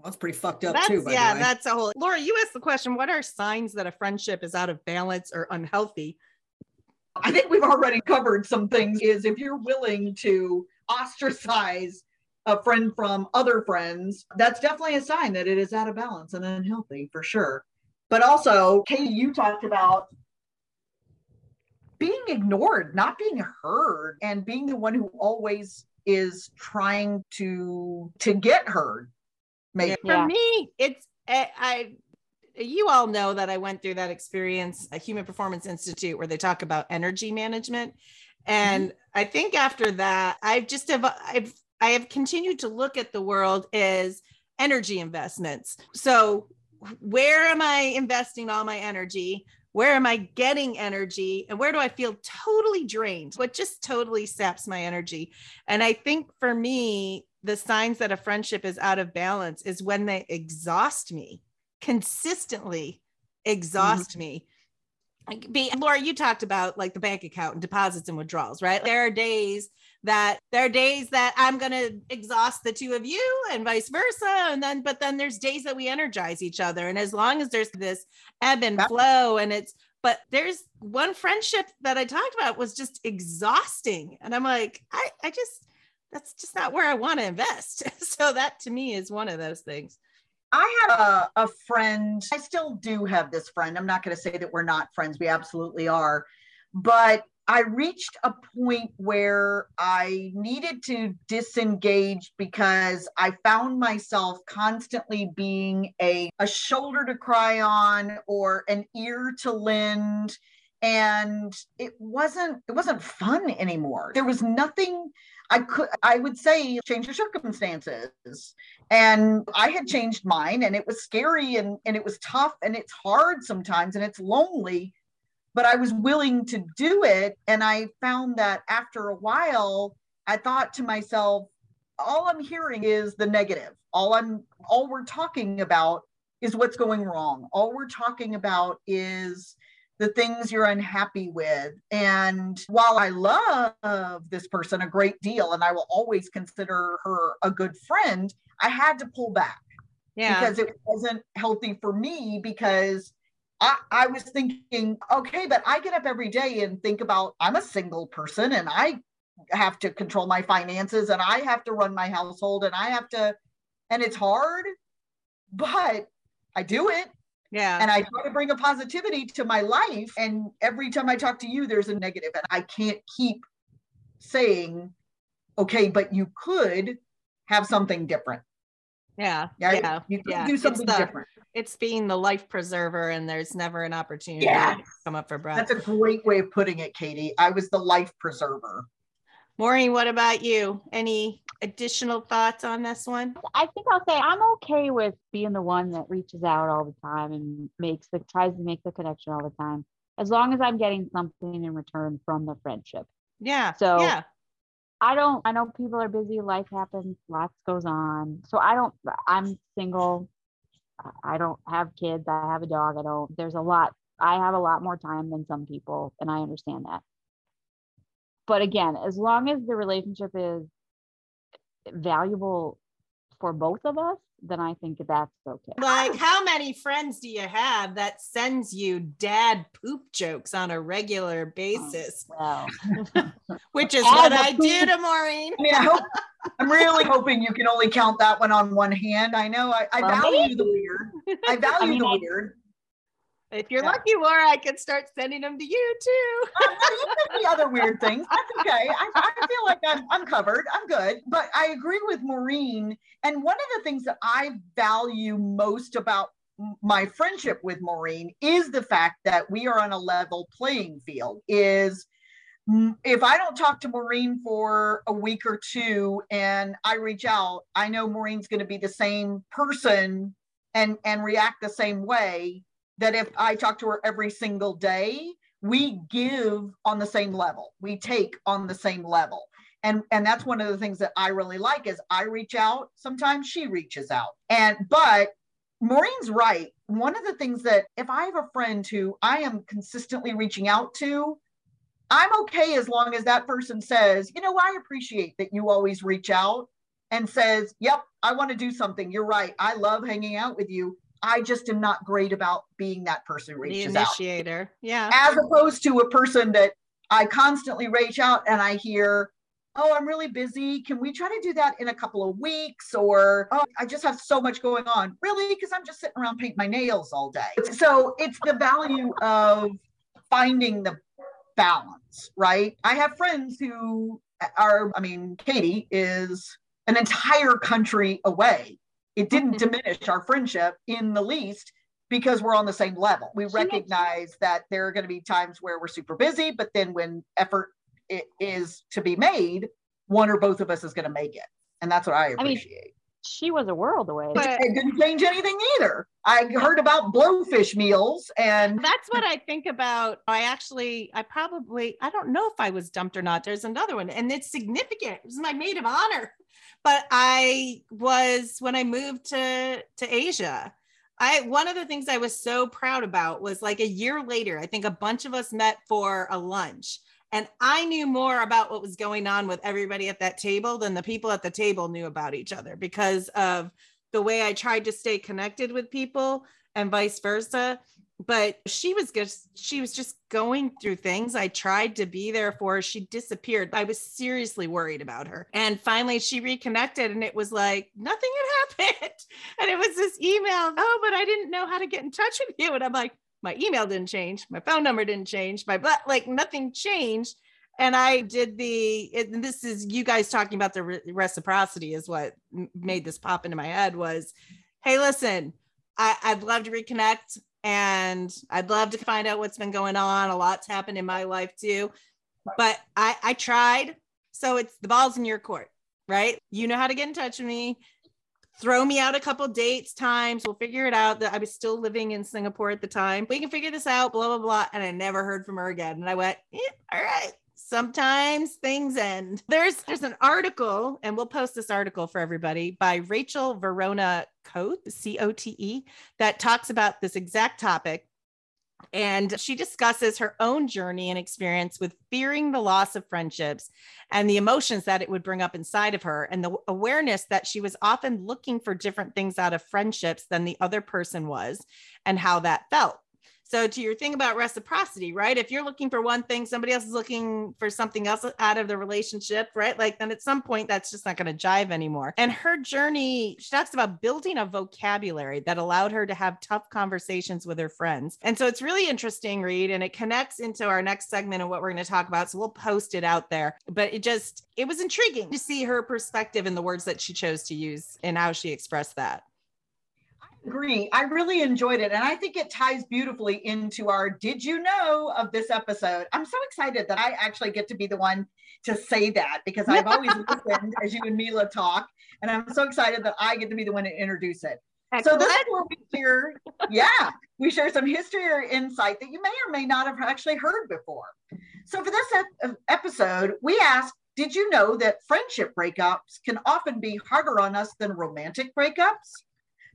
well, that's pretty fucked up that's, too. yeah, that's a whole. Laura, you asked the question: What are signs that a friendship is out of balance or unhealthy? I think we've already covered some things. Is if you're willing to ostracize a friend from other friends, that's definitely a sign that it is out of balance and unhealthy for sure. But also, Katie, you talked about being ignored, not being heard, and being the one who always is trying to to get heard Maybe. For me, it's I, I you all know that I went through that experience, a Human Performance Institute, where they talk about energy management. And mm-hmm. I think after that, I've just have I've I have continued to look at the world as energy investments. So where am I investing all my energy? Where am I getting energy? And where do I feel totally drained? What just totally saps my energy? And I think for me, the signs that a friendship is out of balance is when they exhaust me consistently exhaust mm-hmm. me be, Laura, you talked about like the bank account and deposits and withdrawals, right? There are days that there are days that I'm going to exhaust the two of you and vice versa. And then, but then there's days that we energize each other. And as long as there's this ebb and flow and it's, but there's one friendship that I talked about was just exhausting. And I'm like, I, I just, that's just not where I want to invest. (laughs) so that to me is one of those things. I had a, a friend, I still do have this friend. I'm not going to say that we're not friends, we absolutely are. But I reached a point where I needed to disengage because I found myself constantly being a, a shoulder to cry on or an ear to lend and it wasn't it wasn't fun anymore there was nothing i could i would say change your circumstances. And i had changed mine and it was scary and and it was tough and it's hard sometimes and it's lonely but i was willing to do it. And i found that after a while i thought to myself all i'm hearing is the negative. All i'm all we're talking about is what's going wrong. All we're talking about is the things you're unhappy with. And while I love this person a great deal and I will always consider her a good friend, I had to pull back. Yeah. Because it wasn't healthy for me because I, I was thinking, okay, but I get up every day and think about I'm a single person and I have to control my finances and I have to run my household and I have to, and it's hard, but I do it yeah. And I try to bring a positivity to my life. And every time I talk to you, there's a negative. And I can't keep saying, okay, but you could have something different. Yeah. Yeah. yeah. You could yeah. do something it's the, different. It's being the life preserver, and there's never an opportunity to come up for breath. That's a great way of putting it, Katie. I was the life preserver. Maureen, what about you? Any additional thoughts on this one? I think I'll say I'm okay with being the one that reaches out all the time and makes the tries to make the connection all the time, as long as I'm getting something in return from the friendship. Yeah. So yeah. I don't. I know people are busy. Life happens. Lots goes on. So I don't. I'm single. I don't have kids. I have a dog. I don't. There's a lot. I have a lot more time than some people, and I understand that but again, as long as the relationship is valuable for both of us, then I think that's okay. Like, oh. how many friends do you have that sends you dad poop jokes on a regular oh, basis? Oh, well. (laughs) Which is what I do to Maureen. I mean, I hope, (laughs) I'm really hoping you can only count that one on one hand. I know I, I well, value maybe. the weird. I (laughs) value I mean, the weird. If you're yeah. lucky, Laura, I could start sending them to you too. (laughs) the other weird things. That's okay. I, I feel like I'm, I'm covered. I'm good. But I agree with Maureen. And one of the things that I value most about my friendship with Maureen is the fact that we are on a level playing field. Is if I don't talk to Maureen for a week or two and I reach out, I know Maureen's going to be the same person and and react the same way that if I talk to her every single day, we give on the same level. We take on the same level. And and that's one of the things that I really like is I reach out, sometimes she reaches out. And but Maureen's right. One of the things that if I have a friend who I am consistently reaching out to, I'm okay as long as that person says, you know, I appreciate that you always reach out and says, yep, I want to do something. You're right. I love hanging out with you. I just am not great about being that person who reaches the initiator. Out. Yeah. As opposed to a person that I constantly reach out and I hear, oh, I'm really busy. Can we try to do that in a couple of weeks? Or, oh, I just have so much going on. Really? Because I'm just sitting around painting my nails all day. So it's the value of finding the balance, right? I have friends who are, I mean, Katie is an entire country away it didn't diminish our friendship in the least because we're on the same level. We recognize that there are going to be times where we're super busy, but then when effort is to be made, one or both of us is going to make it. And that's what I appreciate. I mean, she was a world away. But it didn't change anything either. I heard about blowfish meals and that's what I think about. I actually, I probably, I don't know if I was dumped or not. There's another one and it's significant. It was my maid of honor but I was when I moved to to Asia. I one of the things I was so proud about was like a year later, I think a bunch of us met for a lunch. And I knew more about what was going on with everybody at that table than the people at the table knew about each other because of the way I tried to stay connected with people and vice versa but she was just she was just going through things. I tried to be there for her. She disappeared. I was seriously worried about her. And finally she reconnected and it was like nothing had (laughs) happened. And it was this email oh but i didn't know how to get in touch with you. And i'm like my email didn't change. My phone number didn't change. My but like nothing changed. And i did the it, this is you guys talking about the re- reciprocity is what made this pop into my head was hey listen I, I'd love to reconnect and I'd love to find out what's been going on. A lot's happened in my life too, but I I tried. So it's the ball's in your court, right? You know how to get in touch with me. Throw me out a couple dates, times. We'll figure it out. That I was still living in Singapore at the time. We can figure this out. Blah blah blah. And I never heard from her again. And I went, yeah, all right sometimes things end. There's there's an article, and we'll post this article for everybody by Rachel Vorona Cote, C-O-T-E, that talks about this exact topic. And she discusses her own journey and experience with fearing the loss of friendships and the emotions that it would bring up inside of her, and the awareness that she was often looking for different things out of friendships than the other person was, and how that felt. So to your thing about reciprocity, right? If you're looking for one thing, somebody else is looking for something else out of the relationship, right? Like then at some point that's just not going to jive anymore. And her journey, she talks about building a vocabulary that allowed her to have tough conversations with her friends. And so it's really interesting, read and it connects into our next segment and what we're going to talk about. So we'll post it out there. But it just it was intriguing to see her perspective in the words that she chose to use and how she expressed that agree. I really enjoyed it. And I think it ties beautifully into our Did You Know of this episode. I'm so excited that I actually get to be the one to say that because I've always (laughs) listened as you and Mila talk. And I'm so excited that I get to be the one to introduce it. Excellent. So this is where we share, yeah, we share some history or insight that you may or may not have actually heard before. So for this ep- uh, episode, we asked, did you know that friendship breakups can often be harder on us than romantic breakups?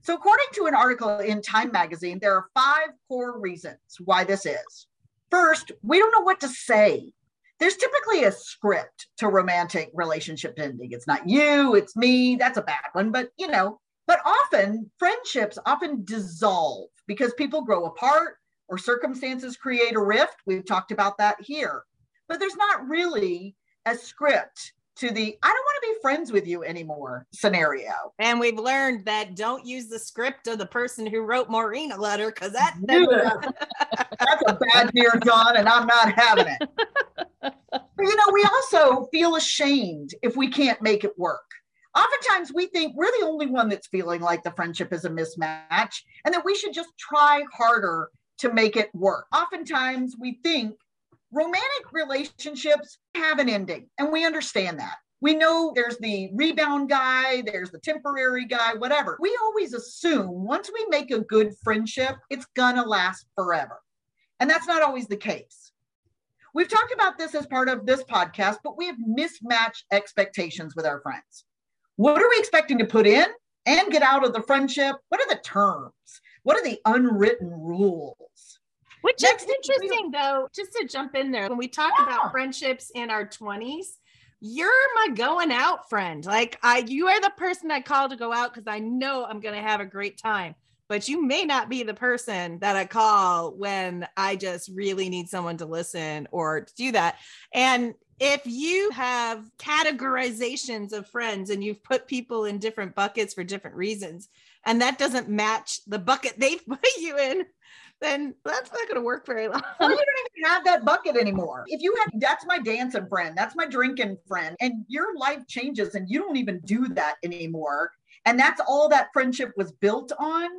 So, according to an article in Time magazine, there are five core reasons why this is. First, we don't know what to say. There's typically a script to romantic relationship ending. It's not you, it's me. That's a bad one, but you know, but often friendships often dissolve because people grow apart or circumstances create a rift. We've talked about that here. But there's not really a script to the I don't want to be friends with you anymore scenario. And we've learned that don't use the script of the person who wrote Maureen a letter because that (laughs) that's a bad dear John, and I'm not having it. (laughs) but you know, we also feel ashamed if we can't make it work. Oftentimes we think we're the only one that's feeling like the friendship is a mismatch and that we should just try harder to make it work. Oftentimes we think romantic relationships have an ending, and we understand that. We know there's the rebound guy, there's the temporary guy, whatever. We always assume once we make a good friendship, it's gonna last forever. And that's not always the case. We've talked about this as part of this podcast, but we have mismatched expectations with our friends. What are we expecting to put in and get out of the friendship? What are the terms? What are the unwritten rules? Which Next is interesting, though, just to jump in there. When we talk yeah. about friendships in our 20s, you're my going out friend. Like I you are the person I call to go out because I know I'm gonna have a great time. But you may not be the person that I call when I just really need someone to listen or to do that. And if you have categorizations of friends and you've put people in different buckets for different reasons, and that doesn't match the bucket they've (laughs) put you in, then that's not going to work very long. Well, you don't even have that bucket anymore. If you have, that's my dancing friend, that's my drinking friend, and your life changes and you don't even do that anymore. And that's all that friendship was built on.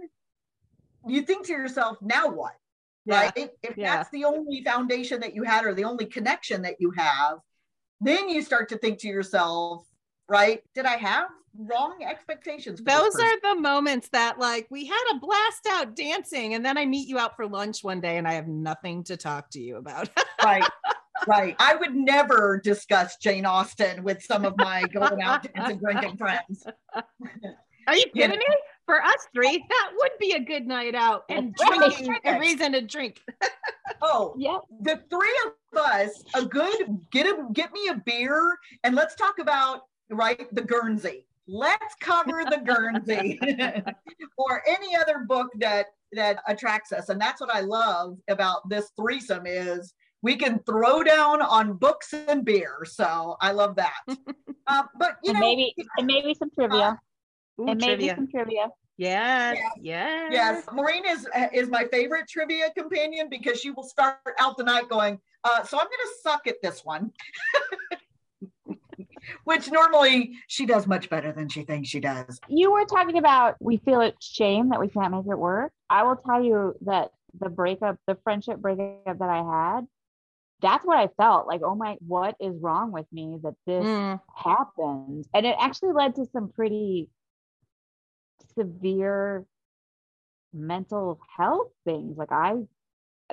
You think to yourself, now what? Yeah. Right? If yeah. that's the only foundation that you had or the only connection that you have, then you start to think to yourself, right? Did I have wrong expectations. Those are the moments that like we had a blast out dancing and then I meet you out for lunch one day and I have nothing to talk to you about. (laughs) right. Right. I would never discuss Jane Austen with some of my going out dancing drinking friends. (laughs) Are you kidding me? For us three, that would be a good night out and drinking a reason to drink. (laughs) oh, yeah. The three of us, a good get a get me a beer and let's talk about right the Guernsey let's cover the Guernsey (laughs) or any other book that that attracts us. And that's what I love about this threesome is we can throw down on books and beer. So I love that. Uh, (laughs) but you and know, maybe and maybe some trivia. Uh, ooh, and maybe trivia. some trivia. Yes, yes, yes. Maureen is is my favorite trivia companion because she will start out the night going, uh, "So I'm going to suck at this one." (laughs) which normally she does much better than she thinks she does. You were talking about we feel it's shame that we can't make it work. I will tell you that the breakup, the friendship breakup that I had, that's what I felt like. Oh my, what is wrong with me that this mm. happened? And it actually led to some pretty severe mental health things. Like I,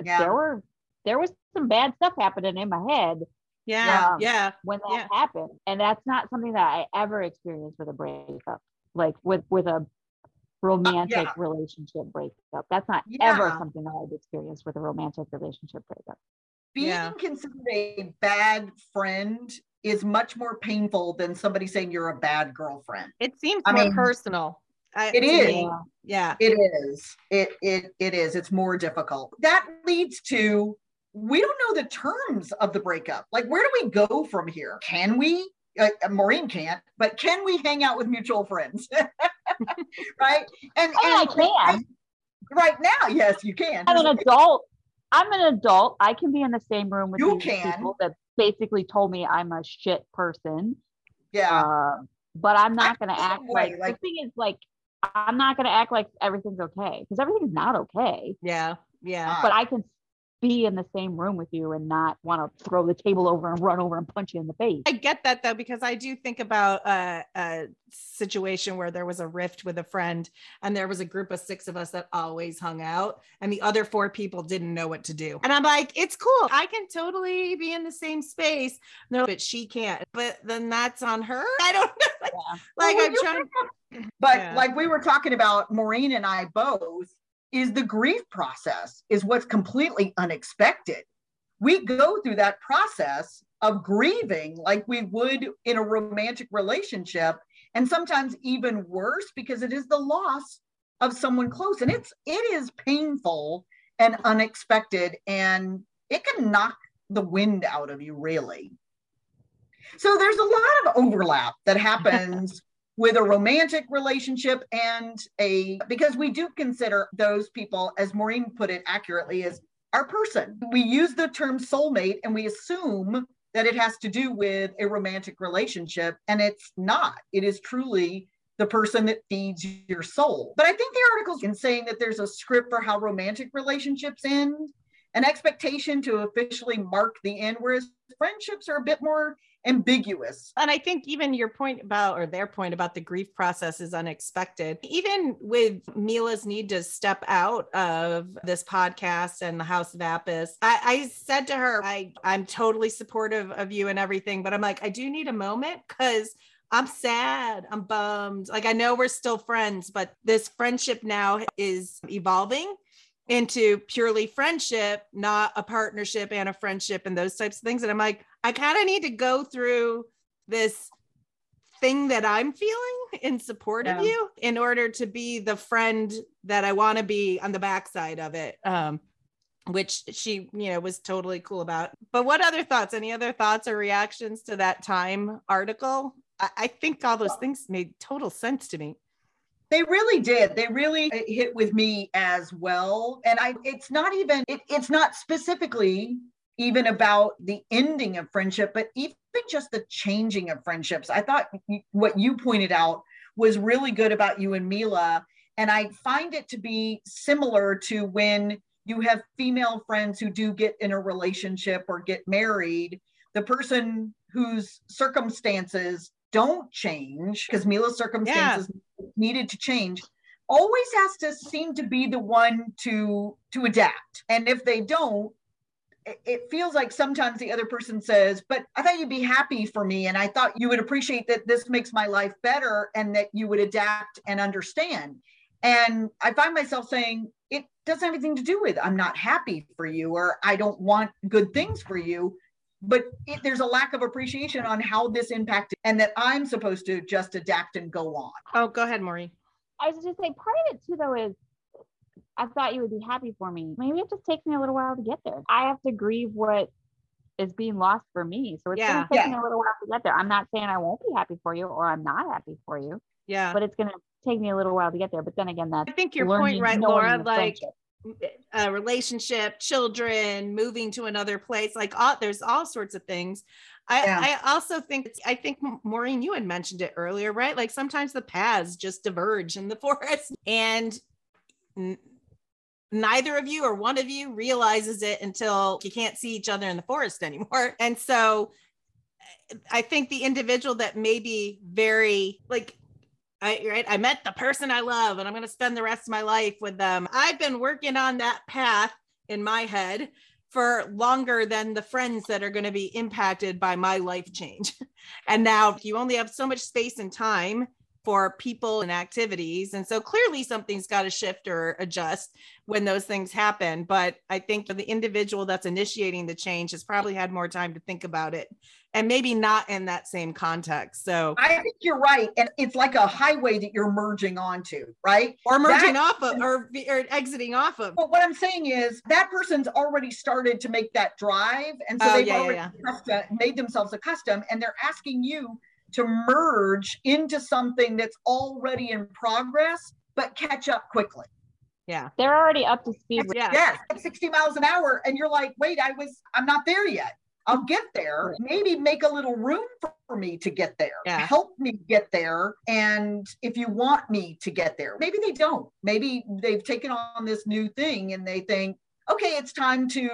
yeah. there were there was some bad stuff happening in my head. Yeah, um, yeah. When that yeah. happened, and that's not something that I ever experienced with a breakup, like with with a romantic uh, yeah. relationship breakup. That's not yeah. ever something that I've experienced with a romantic relationship breakup. Being yeah. considered a bad friend is much more painful than somebody saying you're a bad girlfriend. It seems I more mean, personal. I, it is. Me, yeah. It is. It it it is. It's more difficult. That leads to we don't know the terms of the breakup. Like, where do we go from here? Can we? Uh, Maureen can't, but can we hang out with mutual friends? (laughs) right? And, oh, and I can. Right now, yes, you can. I'm an adult. I'm an adult. I can be in the same room with you can. people that basically told me I'm a shit person. Yeah. Uh, but I'm not going to act like, like the thing is like I'm not going to act like everything's okay because everything's not okay. Yeah. Yeah. But I can be in the same room with you and not want to throw the table over and run over and punch you in the face. I get that though, because I do think about a, a, situation where there was a rift with a friend and there was a group of six of us that always hung out and the other four people didn't know what to do. And I'm like, it's cool. I can totally be in the same space. No, but she can't. But then that's on her. (laughs) I don't know. like, yeah. like well, I'm trying. (laughs) But yeah. like we were talking about, Maureen and I both is the grief process is what's completely unexpected. We go through that process of grieving like we would in a romantic relationship and sometimes even worse because it is the loss of someone close and it's it is painful and unexpected and it can knock the wind out of you really. So there's a lot of overlap that (laughs) happens with a romantic relationship and a because we do consider those people as maureen put it accurately as our person. We use the term soulmate and we assume that it has to do with a romantic relationship and it's not. It is truly the person that feeds your soul. But i think the articles in saying that there's a script for how romantic relationships end an expectation to officially mark the end whereas friendships are a bit more ambiguous. And I think even your point about, or their point about the grief process is unexpected. Even with Mila's need to step out of this podcast and the House of Apis, I, I said to her, I, I'm totally supportive of you and everything, but I'm like, I do need a moment because I'm sad. I'm bummed. Like, I know we're still friends, but this friendship now is evolving into purely friendship, not a partnership and a friendship and those types of things. And I'm like, I kind of need to go through this thing that I'm feeling in support yeah. of you in order to be the friend that I want to be on the backside of it. Um, which she, you know, was totally cool about. But what other thoughts? Any other thoughts or reactions to that time article? I, I think all those things made total sense to me. They really did. They really uh, hit with me as well. And I it's not even it, it's not specifically even about the ending of friendship, but even just the changing of friendships. I thought what you pointed out was really good about you and Mila. And I find it to be similar to when you have female friends who do get in a relationship or get married, the person whose circumstances don't change because Mila's circumstances yeah. Needed to change always has to seem to be the one to to adapt and if they don't it feels like sometimes the other person says, But I thought you'd be happy for me. And I thought you would appreciate that this makes my life better and that you would adapt and understand. And I find myself saying, It doesn't have anything to do with I'm not happy for you or I don't want good things for you but it, there's a lack of appreciation on how this impacted and that i'm supposed to just adapt and go on. Oh go ahead Maureen. i was just saying part of it too though is i thought you would be happy for me. Maybe it just takes me a little while to get there. I have to grieve what is being lost for me. So it's yeah. going to take yeah. me a little while to get there. I'm not saying i won't be happy for you or i'm not happy for you yeah. but it's going to take me a little while to get there. But then again that's i think your point right laura like friendship a relationship, children, moving to another place, like all, there's all sorts of things. I, yeah. I also think I think Maureen, you had mentioned it earlier, right? Like sometimes the paths just diverge in the (laughs) forest, and n- neither of you or one of you realizes it until you can't see each other in the forest anymore. (laughs) And so I think the individual that may be very like I, right, I met the person I love and I'm going to spend the rest of my life with them. I've been working on that path in my head for longer than the friends that are going to be impacted by my life change. (laughs) and now you only have so much space and time for people and activities. And so clearly something's got to shift or adjust when those things happen. But I think for the individual that's initiating the change has probably had more time to think about it and maybe not in that same context. So I think you're right. And it's like a highway that you're merging onto, right? Or merging that, off of or, or exiting off of. But what I'm saying is that person's already started to make that drive. And so oh, they've yeah, already yeah. made themselves accustomed and they're asking you to merge into something that's already in progress, but catch up quickly. Yeah. They're already up to speed. Yeah. Yes. 60 miles an hour. And you're like, wait, I was, I'm not there yet. I'll get there. Maybe make a little room for me to get there. Yeah. Help me get there. And if you want me to get there, maybe they don't. Maybe they've taken on this new thing and they think, okay, it's time to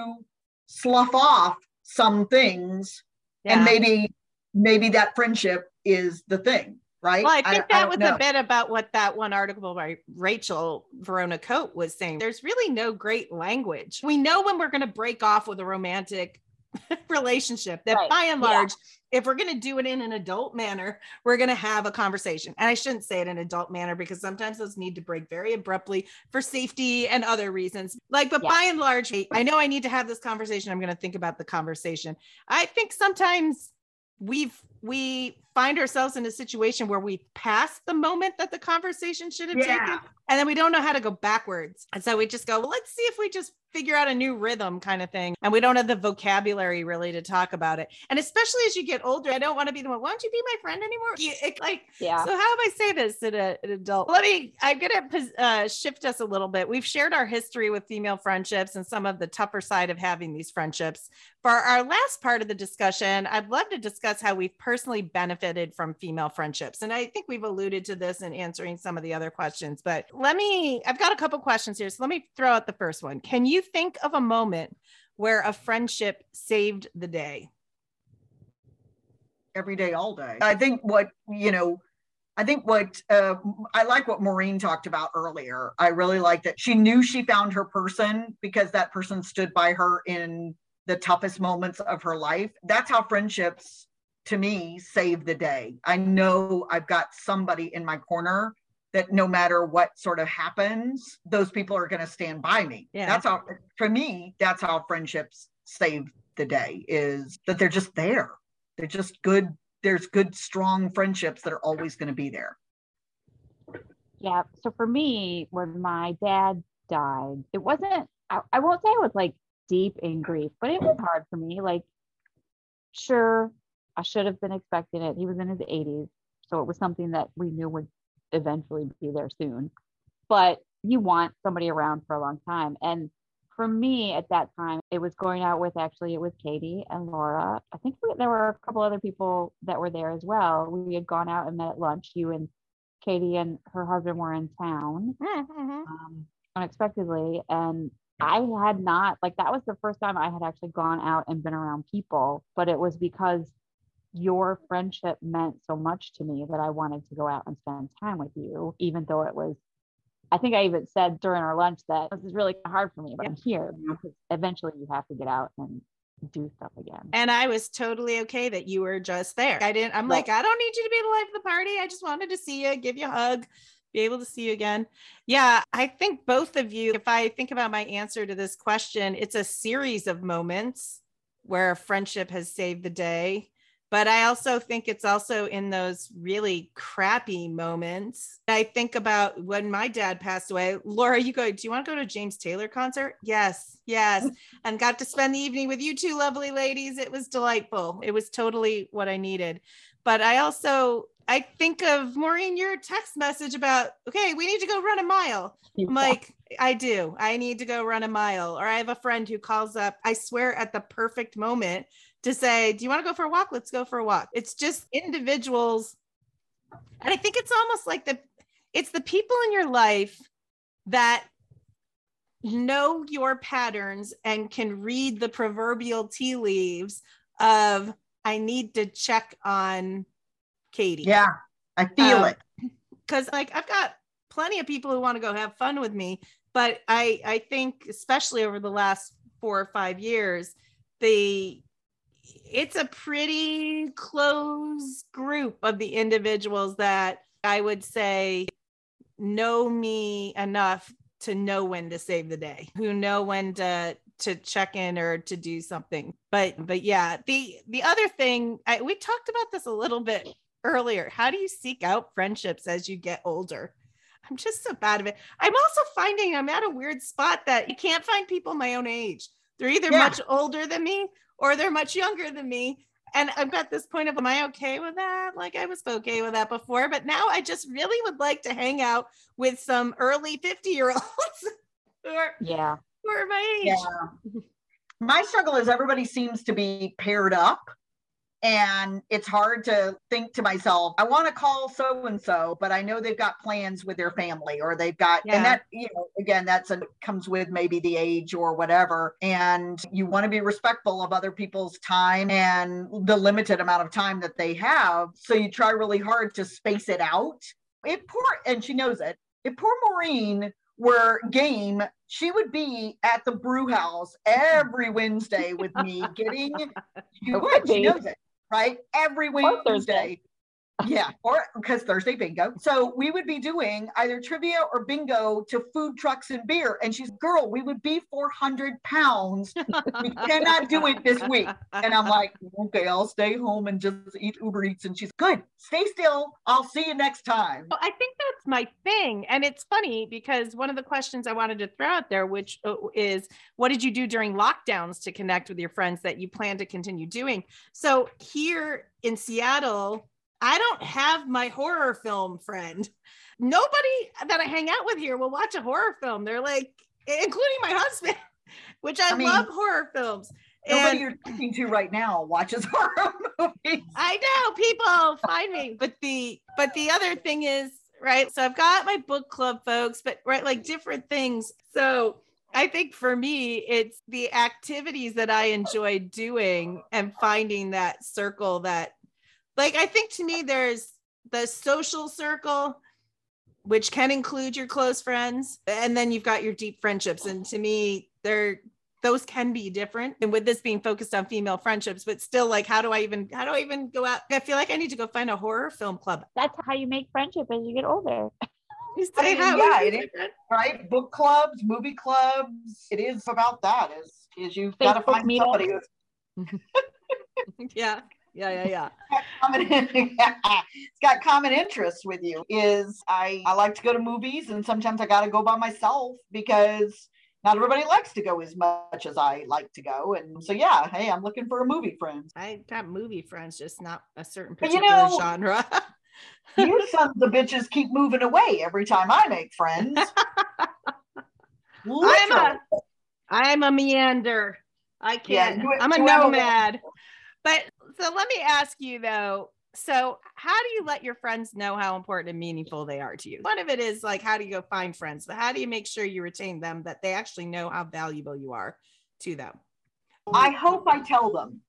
slough off some things. Yeah. And maybe, maybe that friendship is the thing right? Well, I think I, that I was know. a bit about what that one article by Rachel Vorona Cote was saying. There's really no great language. We know when we're going to break off with a romantic (laughs) relationship that right. by and large yeah. if we're going to do it in an adult manner we're going to have a conversation and i shouldn't say it in an adult manner because sometimes those need to break very abruptly for safety and other reasons like but yeah. by and large i know i need to have this conversation i'm going to think about the conversation i think sometimes we've we find ourselves in a situation where we pass the moment that the conversation should have yeah. taken and then we don't know how to go backwards. And so we just go well let's see if we just figure out a new rhythm kind of thing. And we don't have the vocabulary really to talk about it. And especially as you get older i don't want to be the one why don't you be my friend anymore? It, like yeah. so how do i say this in a, an adult? Let me i'm gonna uh, shift us a little bit. We've shared our history with female friendships and some of the tougher side of having these friendships. For our last part of the discussion i'd love to discuss how we've personally benefited from female friendships. And i think we've alluded to this in answering some of the other questions but let me i've got a couple questions here so let me throw out the first one can you think of a moment where a friendship saved the day? Every day, all day. I think what, you know, I think what uh, I like what Maureen talked about earlier. I really like that she knew she found her person because that person stood by her in the toughest moments of her life. That's how friendships to me save the day. I know I've got somebody in my corner that no matter what sort of happens, those people are going to stand by me. Yeah. That's how, for me, that's how friendships save the day is that they're just there. They're just good. There's good, strong friendships that are always going to be there. Yeah. So for me, when my dad died, it wasn't, I, I won't say I was like deep in grief, but it was hard for me. Like, sure, I should have been expecting it. He was in his 80s. So it was something that we knew would eventually be there soon. But you want somebody around for a long time. And for me at that time, it was going out with actually it was Katie and Laura. I think there were a couple other people that were there as well. We had gone out and met at lunch. You and Katie and her husband were in town mm-hmm. um, unexpectedly, and I had not like that was the first time I had actually gone out and been around people. But it was because your friendship meant so much to me that I wanted to go out and spend time with you, even though it was. I think I even said during our lunch that this is really hard for me, but I'm here eventually you have to get out and do stuff again. And I was totally okay that you were just there. I didn't, I'm like, I don't need you to be the life of the party. I just wanted to see you, give you a hug, be able to see you again. Yeah, I think both of you, if I think about my answer to this question, it's a series of moments where friendship has saved the day but I also think it's also in those really crappy moments. I think about when my dad passed away. Laura, you go, do you want to go to a James Taylor concert? Yes, yes. Mm. and got to spend the evening with you two lovely ladies. It was delightful. It was totally what I needed. But I also I think of Maureen, your text message about, okay, we need to go run a mile. I'm like, I do. I need to go run a mile. Or I have a friend who calls up, I swear, at the perfect moment to say, Do you want to go for a walk? Let's go for a walk. It's just individuals. And I think it's almost like the it's the people in your life that know your patterns and can read the proverbial tea leaves of I need to check on Katie. Yeah, I feel um, it. Because like I've got plenty of people who want to go have fun with me, but I I think especially over the last four or five years, the it's a pretty close group of the individuals that I would say know me enough to know when to save the day, who know when to to check in or to do something. But but yeah, the the other thing I, we talked about this a little bit earlier. How do you seek out friendships as you get older? I'm just so bad at it. I'm also finding I'm at a weird spot that you can't find people my own age. They're either yeah. much older than me or they're much younger than me. And I'm at this point of, am I okay with that? Like I was okay with that before, but now I just really would like to hang out with some early 50 year olds (laughs) who are, yeah. who are my age. Yeah. My struggle is everybody seems to be paired up and it's hard to think to myself i want to call so and so but i know they've got plans with their family or they've got yeah. and that you know again that's a comes with maybe the age or whatever and you want to be respectful of other people's time and the limited amount of time that they have so you try really hard to space it out. It poor and she knows it if poor maureen were game, she would be at the brew house every Wednesday with me (laughs) getting you would, she knows it right? Every Wednesday. Yeah, or because Thursday bingo. So we would be doing either trivia or bingo to food trucks and beer. And she's, girl, we would be 400 pounds. we cannot do it this week. And I'm like, okay, I'll stay home and just eat Uber Eats. And she's good. Stay still. I'll see you next time. Well, I think that's my thing. And it's funny because one of the questions I wanted to throw out there, which uh, is, what did you do during lockdowns to connect with your friends that you plan to continue doing? So here in Seattle, I don't have my horror film friend. Nobody that I hang out with here will watch a horror film. They're like, including my husband, (laughs) which I, I mean, love horror films. Nobody and, you're talking to right now watches (laughs) horror movies. I know people find me, but the but the other thing is right. So I've got my book club folks, but right, like different things. So I think for me, it's the activities that I enjoy doing and finding that circle that like I think to me there's the social circle which can include your close friends and then you've got your deep friendships. And to me they're those can be different. And with this being focused on female friendships but still like how do i even how do i even go out? I feel like i need to go find a horror film club. That's how you make friendship as you get older. (laughs) You say I mean, yeah it is, right? Book clubs movie clubs it is about that is is you've got to find somebody (laughs) yeah yeah, yeah, yeah. (laughs) it's got common interests with you. Is I I like to go to movies, and sometimes I got to go by myself because not everybody likes to go as much as I like to go. And so, yeah, hey, I'm looking for a movie friend. I got movie friends, just not a certain particular you know, genre. (laughs) you (laughs) sons of the bitches keep moving away every time I make friends. I'm a, I'm a meander. I can't. Yeah, I'm a nomad. But so let me ask you though. So, how do you let your friends know how important and meaningful they are to you? One of it is like, how do you go find friends? But how do you make sure you retain them that they actually know how valuable you are to them? I hope I tell them.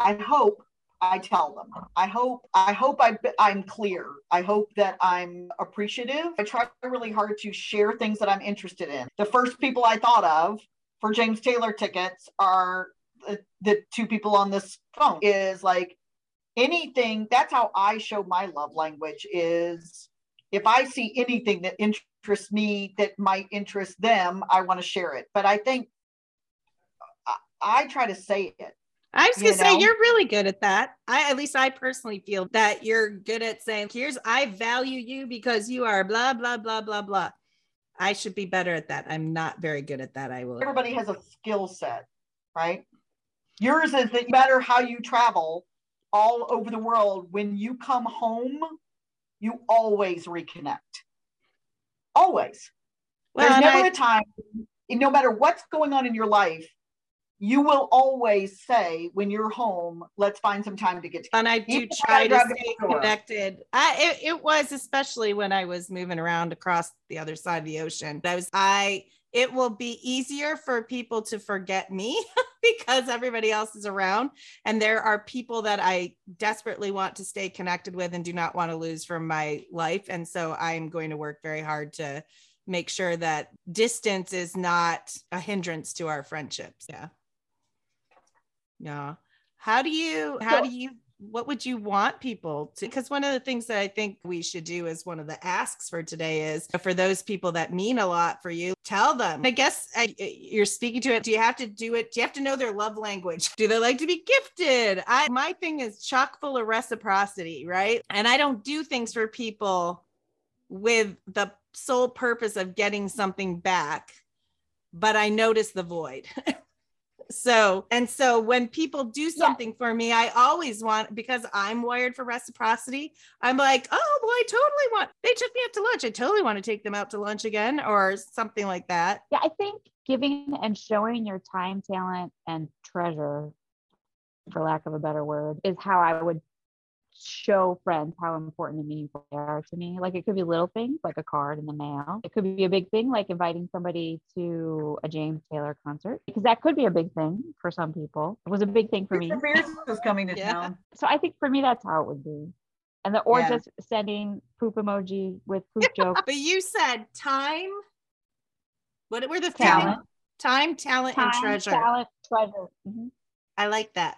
I hope I tell them. I hope I hope I I'm clear. I hope that I'm appreciative. I try really hard to share things that I'm interested in. The first people I thought of for James Taylor tickets are Uh, the two people on this phone is like anything that's how i show my love language is if i see anything that interests me that might interest them i want to share it but i think uh, i, I try to say it I was gonna you know? say you're really good at that. I at least I personally feel that you're good at saying, "Here's I value you because you are blah blah blah blah blah." I should be better at that. I'm not very good at that. I will. Everybody has a skill set, right? Yours is that no matter how you travel all over the world, when you come home, you always reconnect. Always. Well, There's never I... a time, no matter what's going on in your life, you will always say when you're home, let's find some time to get together. And I do try to stay connected. I, it, it was especially when I was moving around across the other side of the ocean. I was, I, it will be easier for people to forget me (laughs) (laughs) because everybody else is around. And there are people that I desperately want to stay connected with and do not want to lose from my life. And so I'm going to work very hard to make sure that distance is not a hindrance to our friendships. Yeah. Yeah. How do you, how do you, what would you want people to? Because one of the things that I think we should do is one of the asks for today is for those people that mean a lot for you, tell them. I guess I, you're speaking to it. Do you have to do it? Do you have to know their love language? Do they like to be gifted? I, my thing is chock full of reciprocity, right? And I don't do things for people with the sole purpose of getting something back, but I notice the void. (laughs) So, and so when people do something yeah. for me, I always want, because I'm wired for reciprocity, I'm like, oh, well, I totally want, they took me out to lunch. I totally want to take them out to lunch again or something like that. Yeah, I think giving and showing your time, talent, and treasure, for lack of a better word, is how I would show friends how important and meaningful they are to me. Like it could be little things like a card in the mail. It could be a big thing like inviting somebody to a James Taylor concert because that could be a big thing for some people. It was a big thing for me. (laughs) was coming to yeah. town. So I think for me that's how it would be. And the or yeah. just sending poop emoji with poop joke. but you said time. What were the talent? Time, talent, time, and treasure. Talent, treasure. Mm-hmm. I like that.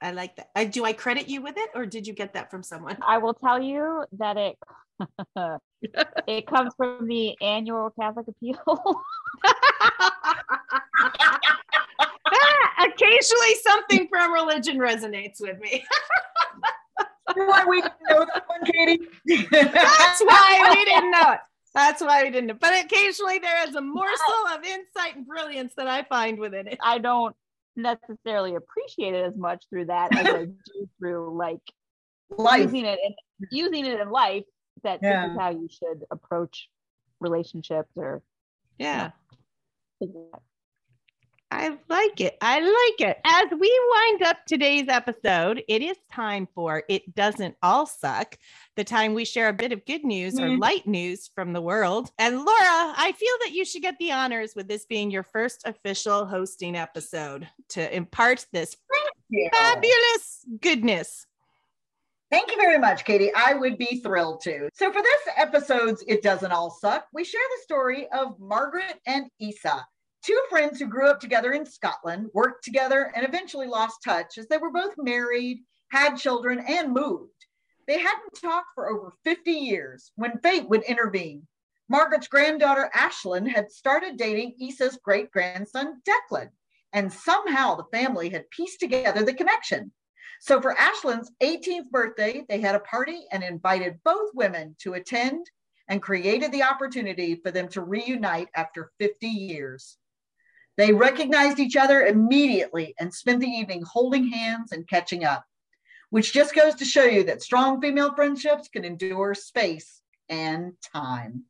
I like that. Uh, do I credit you with it or did you get that from someone? I will tell you that it (laughs) it comes from the annual Catholic appeal. (laughs) (laughs) Occasionally something from religion resonates with me. why we didn't know that one, Katie. That's why we didn't know it. That's why we didn't. But occasionally there is a morsel of insight and brilliance that I find within it. I don't necessarily appreciate it as much through that as I (laughs) do through like life. using it and using it in life that yeah. this is how you should approach relationships or yeah. You know, I like it. I like it. As we wind up today's episode, it is time for It Doesn't All Suck, the time we share a bit of good news mm. or light news from the world. And Laura, I feel that you should get the honors with this being your first official hosting episode to impart this fabulous goodness. Thank you very much, Katie. I would be thrilled to. So, for this episode's It Doesn't All Suck, we share the story of Margaret and Isa Two friends who grew up together in Scotland worked together and eventually lost touch as they were both married, had children, and moved. They hadn't talked for over 50 years when fate would intervene. Margaret's granddaughter Ashlyn had started dating Isa's great grandson Declan, and somehow the family had pieced together the connection. So for Ashlyn's 18th birthday, they had a party and invited both women to attend and created the opportunity for them to reunite after 50 years. They recognized each other immediately and spent the evening holding hands and catching up, which just goes to show you that strong female friendships can endure space and time.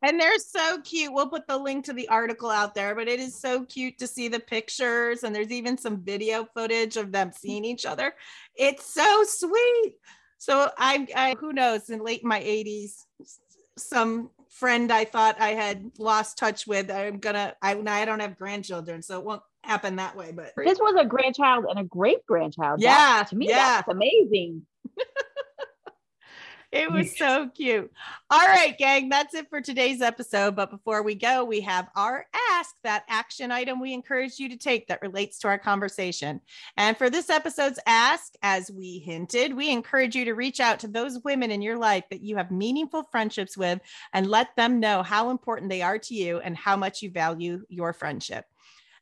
And they're so cute. We'll put the link to the article out there, but it is so cute to see the pictures. And there's even some video footage of them seeing each other. It's so sweet. So I, I who knows, in late my 80s, some friend I thought I had lost touch with. I'm gonna. I I don't have grandchildren, so it won't happen that way. But this was a grandchild and a great grandchild. Yeah, that, to me, yeah, that's amazing. It was so cute. All right, gang, that's it for today's episode. But before we go, we have our ask that action item we encourage you to take that relates to our conversation. And for this episode's ask, as we hinted, we encourage you to reach out to those women in your life that you have meaningful friendships with and let them know how important they are to you and how much you value your friendship.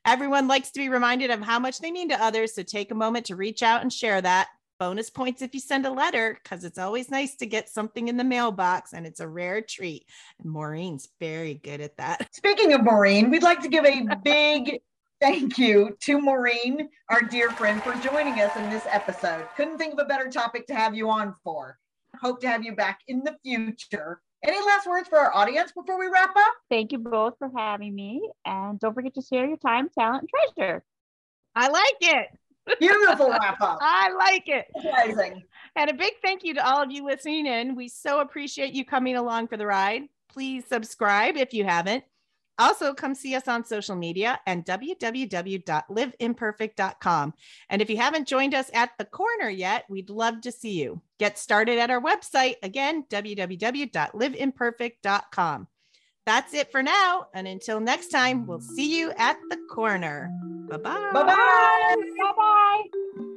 Everyone likes to be reminded of how much they mean to others. So take a moment to reach out and share that bonus points if you send a letter because it's always nice to get something in the mailbox and it's a rare treat. And Maureen's very good at that. (laughs) Speaking of Maureen, we'd like to give a big thank you to Maureen, our dear friend, for joining us in this episode. Couldn't think of a better topic to have you on for. Hope to have you back in the future. Any last words for our audience before we wrap up? Thank you both for having me. And don't forget to share your time, talent, and treasure. I like it. Beautiful wrap up. (laughs) I like it. Amazing. And a big thank you to all of you listening in. We so appreciate you coming along for the ride. Please subscribe if you haven't. Also, come see us on social media and www.liveimperfect.com. And if you haven't joined us at the corner yet, we'd love to see you. Get started at our website again, www.liveimperfect.com. That's it for now. And until next time, we'll see you at the corner. Bye bye. Bye bye. Bye bye.